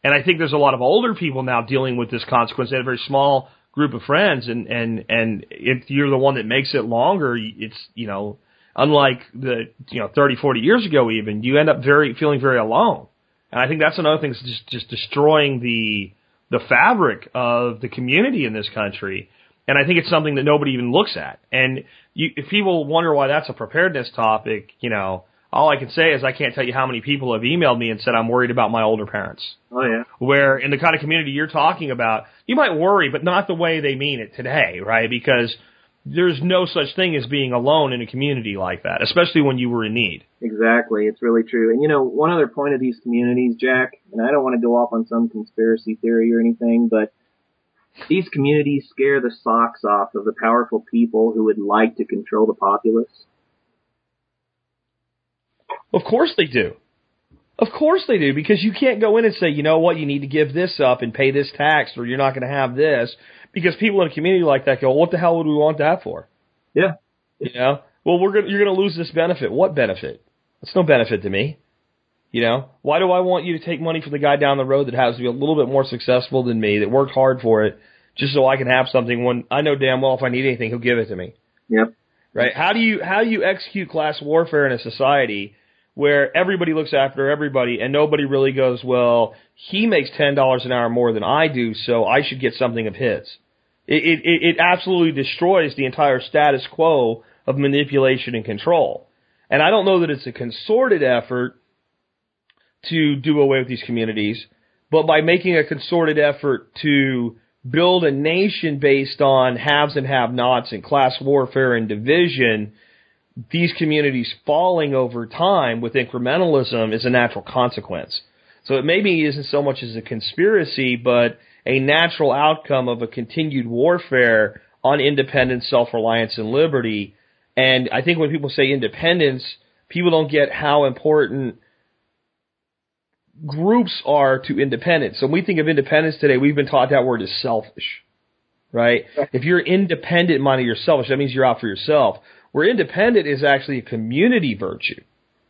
And I think there's a lot of older people now dealing with this consequence. They have a very small group of friends and and and if you're the one that makes it longer it's you know unlike the you know 30 40 years ago even you end up very feeling very alone. And i think that's another thing that's just just destroying the the fabric of the community in this country. And i think it's something that nobody even looks at. And you if people wonder why that's a preparedness topic you know all I can say is I can't tell you how many people have emailed me and said I'm worried about my older parents. Oh yeah. Where in the kind of community you're talking about, you might worry, but not the way they mean it today, right? Because there's no such thing as being alone in a community like that, especially when you were in need. Exactly. It's really true. And you know, one other point of these communities, Jack, and I don't want to go off on some conspiracy theory or anything, but these communities scare the socks off of the powerful people who would like to control the populace Of course they do. Of course they do, because you can't go in and say, you know what, you need to give this up and pay this tax, or you're not going to have this, because people in a community like that go, what the hell would we want that for? Yeah. You know, well, we're gonna, you're going to lose this benefit. What benefit? It's no benefit to me. You know, why do I want you to take money from the guy down the road that has to be a little bit more successful than me, that worked hard for it, just so I can have something when I know damn well if I need anything, he'll give it to me. Yep. Right? How do you how do you execute class warfare in a society where everybody looks after everybody and nobody really goes, well, he makes ten dollars an hour more than I do, so I should get something of his. It, it it absolutely destroys the entire status quo of manipulation and control. And I don't know that it's a concerted effort to do away with these communities, but by making a concerted effort to build a nation based on haves and have nots and class warfare and division, these communities falling over time with incrementalism is a natural consequence. So it maybe isn't so much as a conspiracy, but a natural outcome of a continued warfare on independence, self-reliance, and liberty. And I think when people say independence, people don't get how important groups are to independence. So when we think of independence today, we've been taught that word is selfish, right? If you're independent minded, you're selfish. That means you're out for yourself. Where independent is actually a community virtue,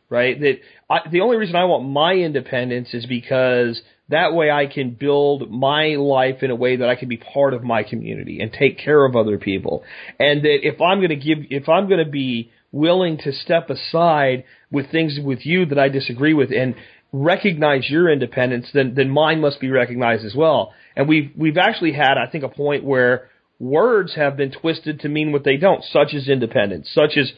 right? That I, the only reason I want my independence is because that way I can build my life in a way that I can be part of my community and take care of other people. And that if I'm going to give, if I'm going to be willing to step aside with things with you that I disagree with and recognize your independence, then then mine must be recognized as well. And we've we've actually had, I think, a point where words have been twisted to mean what they don't, such as independence, such as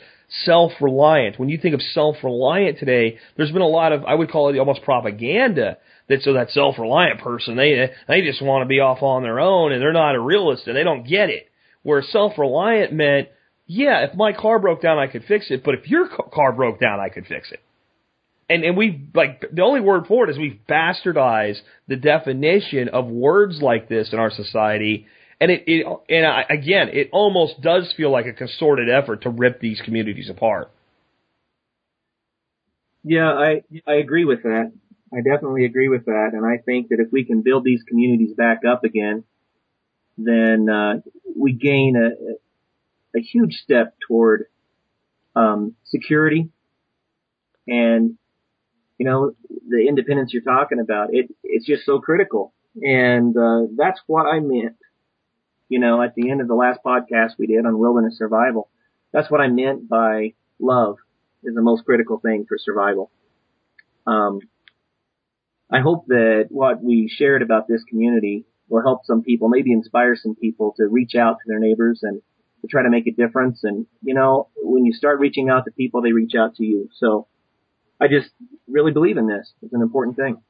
self-reliant. When you think of self-reliant today, there's been a lot of, I would call it almost propaganda that so that self-reliant person, they they just want to be off on their own and they're not a realist and they don't get it. Where self-reliant meant, yeah, if my car broke down, I could fix it, but if your car broke down, I could fix it and and we like the only word for it is we've bastardized the definition of words like this in our society and it, it and I, again it almost does feel like a concerted effort to rip these communities apart. Yeah i i agree with that. I definitely agree with that. And i think that if we can build these communities back up again then uh we gain a a huge step toward um security. And you know, the independence you're talking about, it, it's just so critical. And, uh, that's what I meant, you know, at the end of the last podcast we did on wilderness survival. That's what I meant by love is the most critical thing for survival. Um, I hope that what we shared about this community will help some people, maybe inspire some people to reach out to their neighbors and to try to make a difference. And, you know, when you start reaching out to people, they reach out to you. So, I just really believe in this. It's an important thing.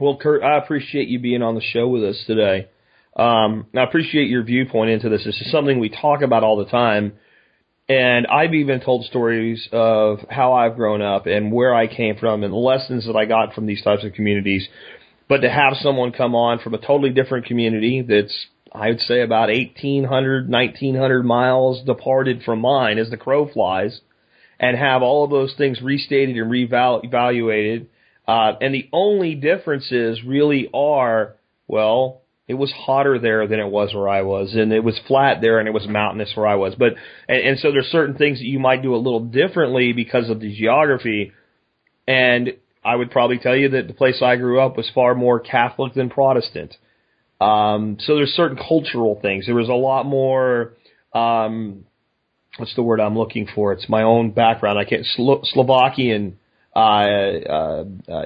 Well, Kurt, I appreciate you being on the show with us today. Um, I appreciate your viewpoint into this. This is something we talk about all the time. And I've even told stories of how I've grown up and where I came from and the lessons that I got from these types of communities. But to have someone come on from a totally different community that's, I would say, about 1,800, 1,900 miles departed from mine as the crow flies – and have all of those things restated and reevaluated. Uh, and the only differences really are, well, it was hotter there than it was where I was, and it was flat there and it was mountainous where I was. But and, and so there's certain things that you might do a little differently because of the geography. And I would probably tell you that the place I grew up was far more Catholic than Protestant. Um, so there's certain cultural things. There was a lot more um, what's the word I'm looking for? It's my own background. I can't Slo- Slovakian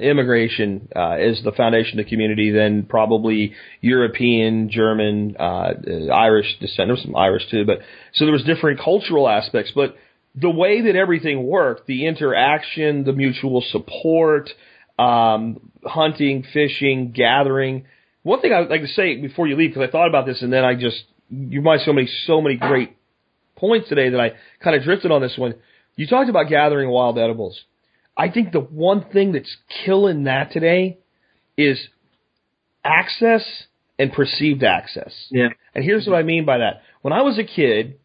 immigration uh, is the foundation of the community. Then probably European, German, uh, Irish descent. There's some Irish too, but so there was different cultural aspects. But the way that everything worked, the interaction, the mutual support, um, hunting, fishing, gathering. One thing I would like to say before you leave, because I thought about this and then I just you might so many so many great points today that I kind of drifted on this one. You talked about gathering wild edibles. I think the one thing that's killing that today is access and perceived access. Yeah. And here's what I mean by that. When I was a kid,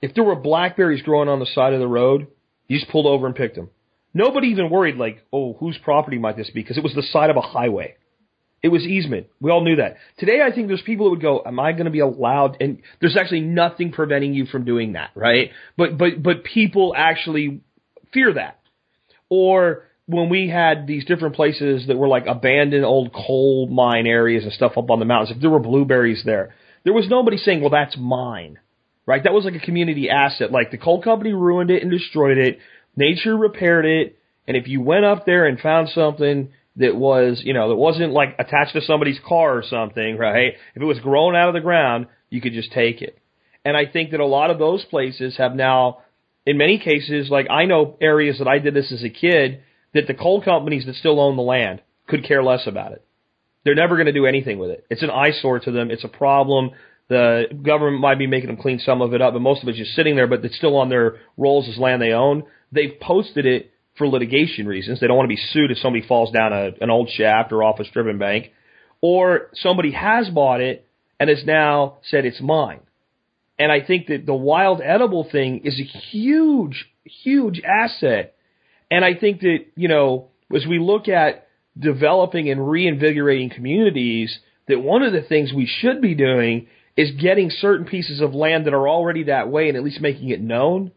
if there were blackberries growing on the side of the road, you just pulled over and picked them. Nobody even worried like, oh, whose property might this be? Because it was the side of a highway. It was easement. We all knew that. Today, I think there's people that would go, "Am I going to be allowed?" And there's actually nothing preventing you from doing that, right? But but but people actually fear that. Or when we had these different places that were like abandoned old coal mine areas and stuff up on the mountains, if there were blueberries there, there was nobody saying, "Well, that's mine." Right? That was like a community asset. Like the coal company ruined it and destroyed it. Nature repaired it. And if you went up there and found something that was, you know, that wasn't like attached to somebody's car or something, right? If it was grown out of the ground, you could just take it. And I think that a lot of those places have now, in many cases, like I know areas that I did this as a kid, that the coal companies that still own the land could care less about it. They're never going to do anything with it. It's an eyesore to them. It's a problem. The government might be making them clean some of it up, but most of it's just sitting there, but it's still on their rolls as land they own. They've posted it for litigation reasons. They don't want to be sued if somebody falls down a, an old shaft or off a stripping bank. Or somebody has bought it and has now said it's mine. And I think that the wild edible thing is a huge, huge asset. And I think that, you know, as we look at developing and reinvigorating communities, that one of the things we should be doing is getting certain pieces of land that are already that way and at least making it known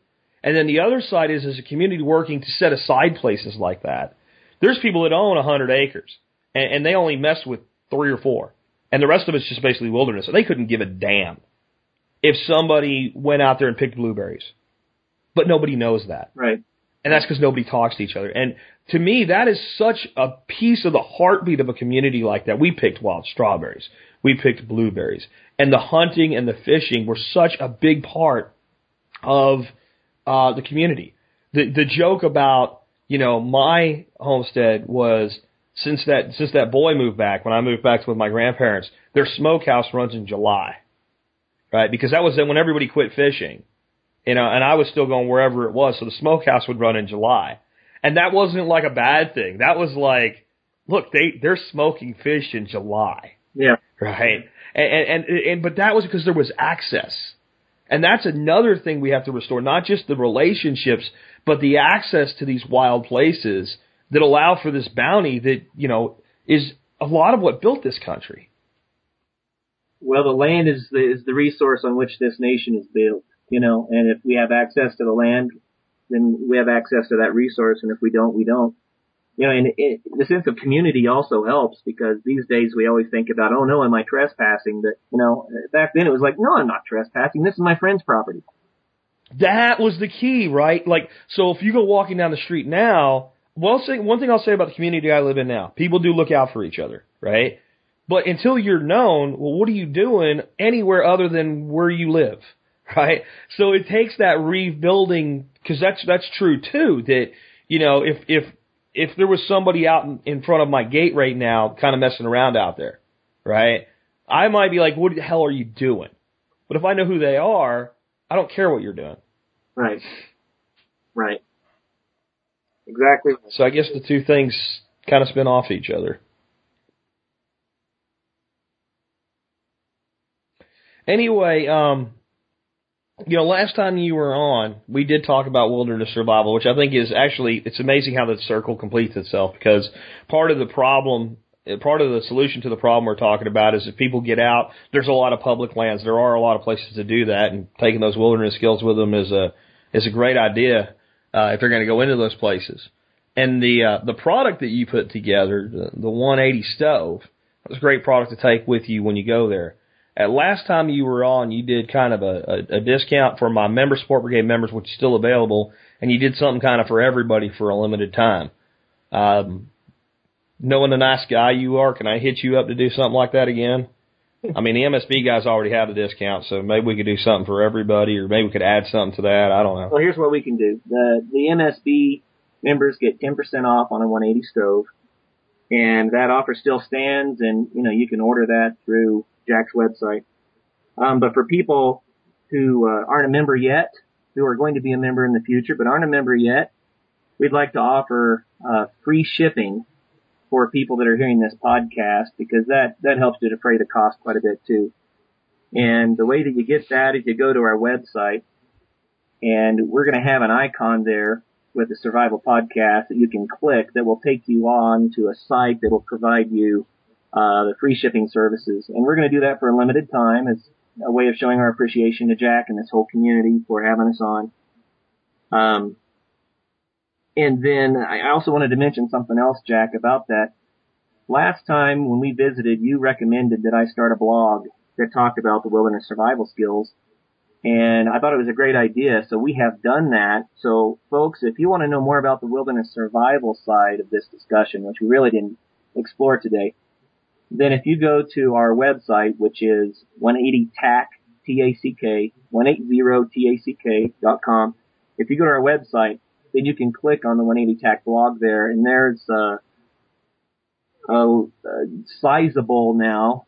and then the other side is as a community working to set aside places like that. There's people that own a hundred acres and, and they only mess with three or four. And the rest of it's just basically wilderness. And they couldn't give a damn if somebody went out there and picked blueberries. But nobody knows that. Right. And that's because nobody talks to each other. And to me, that is such a piece of the heartbeat of a community like that. We picked wild strawberries. We picked blueberries. And the hunting and the fishing were such a big part of uh, the community. The the joke about you know my homestead was since that since that boy moved back when I moved back with my grandparents, their smokehouse runs in July, right? Because that was then when everybody quit fishing, you know, and I was still going wherever it was, so the smokehouse would run in July, and that wasn't like a bad thing. That was like, look, they they're smoking fish in July, Yeah. right? And and and, and but that was because there was access. And that's another thing we have to restore, not just the relationships, but the access to these wild places that allow for this bounty that, you know, is a lot of what built this country. Well, the land is the, is the resource on which this nation is built, you know, and if we have access to the land, then we have access to that resource, and if we don't, we don't. You know, and it, the sense of community also helps because these days we always think about, oh no, am I trespassing? But, you know, back then it was like, no, I'm not trespassing. This is my friend's property. That was the key, right? Like, so if you go walking down the street now, well, one thing I'll say about the community I live in now, people do look out for each other, right? But until you're known, well, what are you doing anywhere other than where you live, right? So it takes that rebuilding, cause that's, that's true too, that, you know, if, if, if there was somebody out in, in front of my gate right now, kind of messing around out there, right? I might be like, what the hell are you doing? But if I know who they are, I don't care what you're doing. Right. Right. Exactly. So I guess the two things kind of spin off each other. Anyway, um, you know, last time you were on, we did talk about wilderness survival, which I think is actually, it's amazing how the circle completes itself because part of the problem, part of the solution to the problem we're talking about is if people get out, there's a lot of public lands. There are a lot of places to do that and taking those wilderness skills with them is a, is a great idea, uh, if they're going to go into those places. And the, uh, the product that you put together, the, the 180 stove, was a great product to take with you when you go there. At last time you were on, you did kind of a, a, a discount for my member support brigade members, which is still available, and you did something kind of for everybody for a limited time. Um, knowing the nice guy you are, can I hit you up to do something like that again? I mean, the MSB guys already have a discount, so maybe we could do something for everybody, or maybe we could add something to that. I don't know. Well, here's what we can do. The the MSB members get 10% off on a 180 stove, and that offer still stands. And you know, you can order that through Jack's website. Um, but for people who uh, aren't a member yet, who are going to be a member in the future but aren't a member yet, we'd like to offer uh, free shipping for people that are hearing this podcast because that that helps to defray the cost quite a bit too. And the way that you get that is you go to our website, and we're going to have an icon there with the Survival Podcast that you can click that will take you on to a site that will provide you uh, the free shipping services. And we're going to do that for a limited time as a way of showing our appreciation to Jack and this whole community for having us on. Um, and then I also wanted to mention something else, Jack, about that. Last time when we visited, you recommended that I start a blog that talked about the wilderness survival skills. And I thought it was a great idea, so we have done that. So folks, if you want to know more about the wilderness survival side of this discussion, which we really didn't explore today, then if you go to our website, which is 180tack, T-A-C-K, 180tack dot com, if you go to our website, then you can click on the 180 Tack blog there, and there's uh, a, a sizable now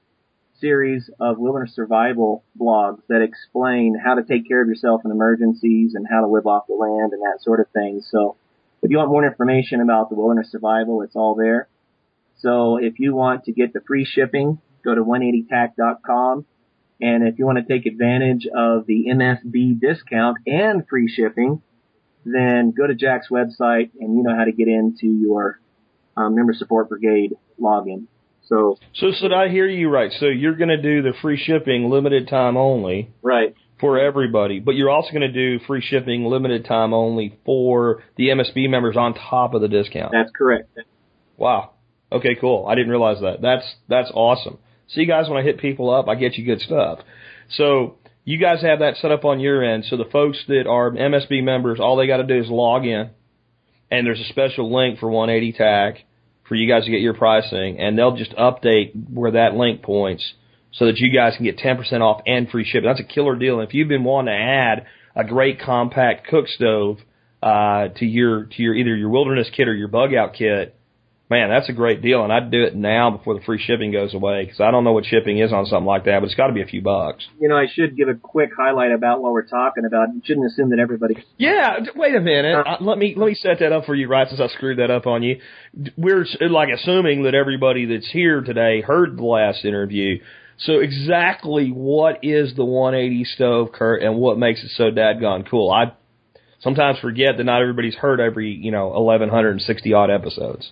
series of wilderness survival blogs that explain how to take care of yourself in emergencies and how to live off the land and that sort of thing. So if you want more information about the wilderness survival, it's all there. So if you want to get the free shipping, go to 180tack.com. And if you want to take advantage of the MSB discount and free shipping, then go to Jack's website and you know how to get into your um, member support brigade login. So, so did I hear you right? So you're going to do the free shipping limited time only, right? For everybody, but you're also going to do free shipping limited time only for the MSB members on top of the discount. That's correct. Wow. Okay, cool. I didn't realize that. That's that's awesome. See, you guys, when I hit people up, I get you good stuff. So you guys have that set up on your end. So the folks that are MSB members, all they got to do is log in, and there's a special link for 180 Tack for you guys to get your pricing, and they'll just update where that link points so that you guys can get 10% off and free shipping. That's a killer deal. And if you've been wanting to add a great compact cook stove uh, to your to your either your wilderness kit or your bug out kit, man, that's a great deal. And I'd do it now before the free shipping goes away because I don't know what shipping is on something like that, but it's got to be a few bucks. You know, I should give a quick highlight about what we're talking about. You shouldn't assume that everybody. Yeah, wait a minute. Uh, let me let me set that up for you, right? Since I screwed that up on you, we're like assuming that everybody that's here today heard the last interview. So exactly what is the 180 stove, Kurt, and what makes it so dadgone cool? I sometimes forget that not everybody's heard every you know 1160 odd episodes.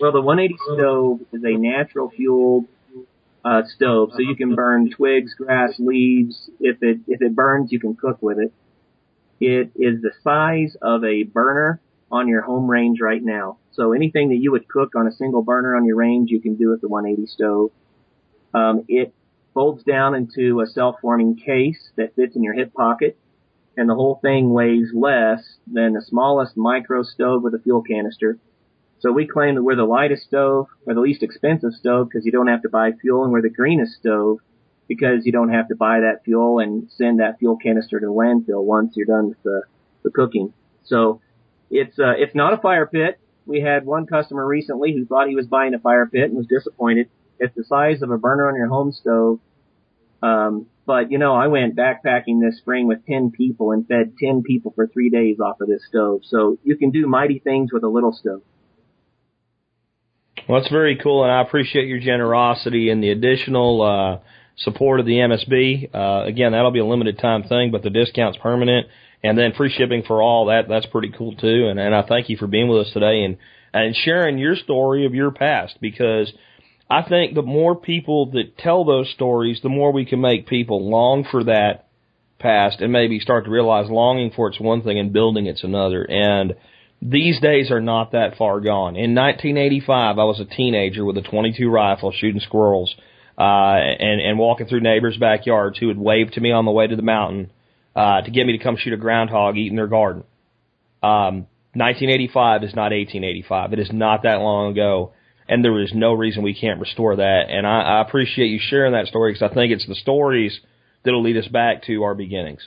Well, the 180 stove is a natural fueled uh, stove, so you can burn twigs, grass, leaves. If it if it burns, you can cook with it. It is the size of a burner on your home range right now. So anything that you would cook on a single burner on your range, you can do with the 180 stove. Um, it folds down into a self-forming case that fits in your hip pocket, and the whole thing weighs less than the smallest micro stove with a fuel canister. So we claim that we're the lightest stove or the least expensive stove because you don't have to buy fuel and we're the greenest stove because you don't have to buy that fuel and send that fuel canister to the landfill once you're done with the, the cooking. So it's, uh, it's not a fire pit. We had one customer recently who thought he was buying a fire pit and was disappointed. It's the size of a burner on your home stove. Um, but you know, I went backpacking this spring with 10 people and fed 10 people for three days off of this stove. So you can do mighty things with a little stove. Well, that's very cool, and I appreciate your generosity and the additional uh, support of the MSB. Uh, again, that'll be a limited time thing, but the discount's permanent, and then free shipping for all that. That's pretty cool too. And, and I thank you for being with us today and and sharing your story of your past because I think the more people that tell those stories, the more we can make people long for that past and maybe start to realize longing for it's one thing and building it's another. And these days are not that far gone. In 1985, I was a teenager with a 22 rifle shooting squirrels, uh, and, and walking through neighbors' backyards who would wave to me on the way to the mountain, uh, to get me to come shoot a groundhog eating their garden. Um, 1985 is not 1885. It is not that long ago, and there is no reason we can't restore that. And I, I appreciate you sharing that story because I think it's the stories that'll lead us back to our beginnings.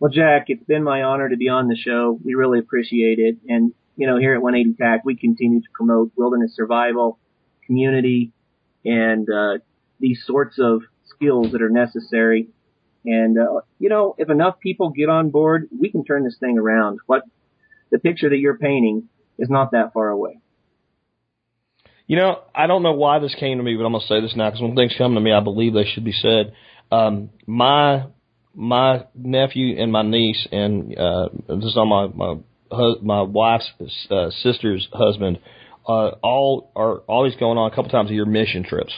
Well, Jack, it's been my honor to be on the show. We really appreciate it. And, you know, here at 180 Tack, we continue to promote wilderness survival, community, and, uh, these sorts of skills that are necessary. And, uh, you know, if enough people get on board, we can turn this thing around. What the picture that you're painting is not that far away. You know, I don't know why this came to me, but I'm going to say this now because when things come to me, I believe they should be said. Um, my my nephew and my niece, and uh, this is on my, my my wife's uh, sister's husband, uh, all are always going on a couple times a year mission trips.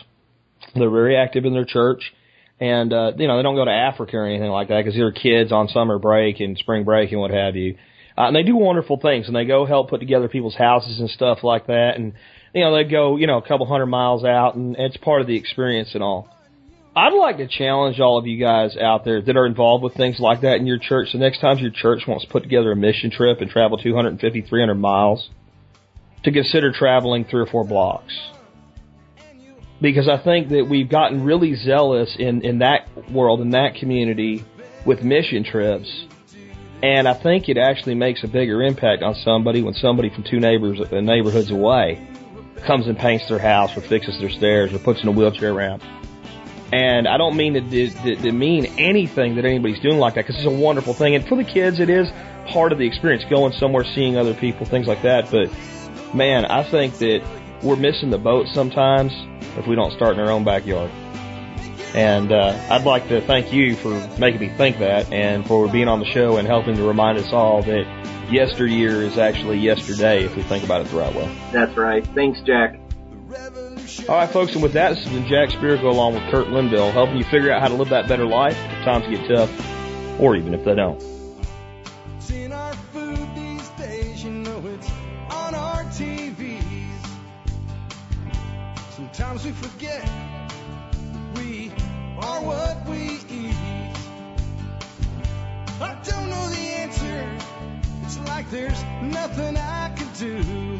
They're very active in their church, and uh, you know they don't go to Africa or anything like that because they're kids on summer break and spring break and what have you. Uh, and they do wonderful things, and they go help put together people's houses and stuff like that. And you know they go you know a couple hundred miles out, and it's part of the experience and all. I'd like to challenge all of you guys out there that are involved with things like that in your church. The next time your church wants to put together a mission trip and travel 250, 300 miles, to consider traveling three or four blocks. Because I think that we've gotten really zealous in, in that world, in that community, with mission trips. And I think it actually makes a bigger impact on somebody when somebody from two neighbors, uh, neighborhoods away comes and paints their house or fixes their stairs or puts in a wheelchair ramp and I don't mean to, to, to mean anything that anybody's doing like that because it's a wonderful thing. And for the kids, it is part of the experience going somewhere, seeing other people, things like that. But man, I think that we're missing the boat sometimes if we don't start in our own backyard. And uh, I'd like to thank you for making me think that and for being on the show and helping to remind us all that yesteryear is actually yesterday if we think about it the right way. That's right. Thanks, Jack. All right, folks, and with that, this has been Jack Spirko along with Kurt Linville, helping you figure out how to live that better life if times get tough, or even if they don't. Sometimes we forget we are what we eat. I don't know the answer. It's like there's nothing I can do.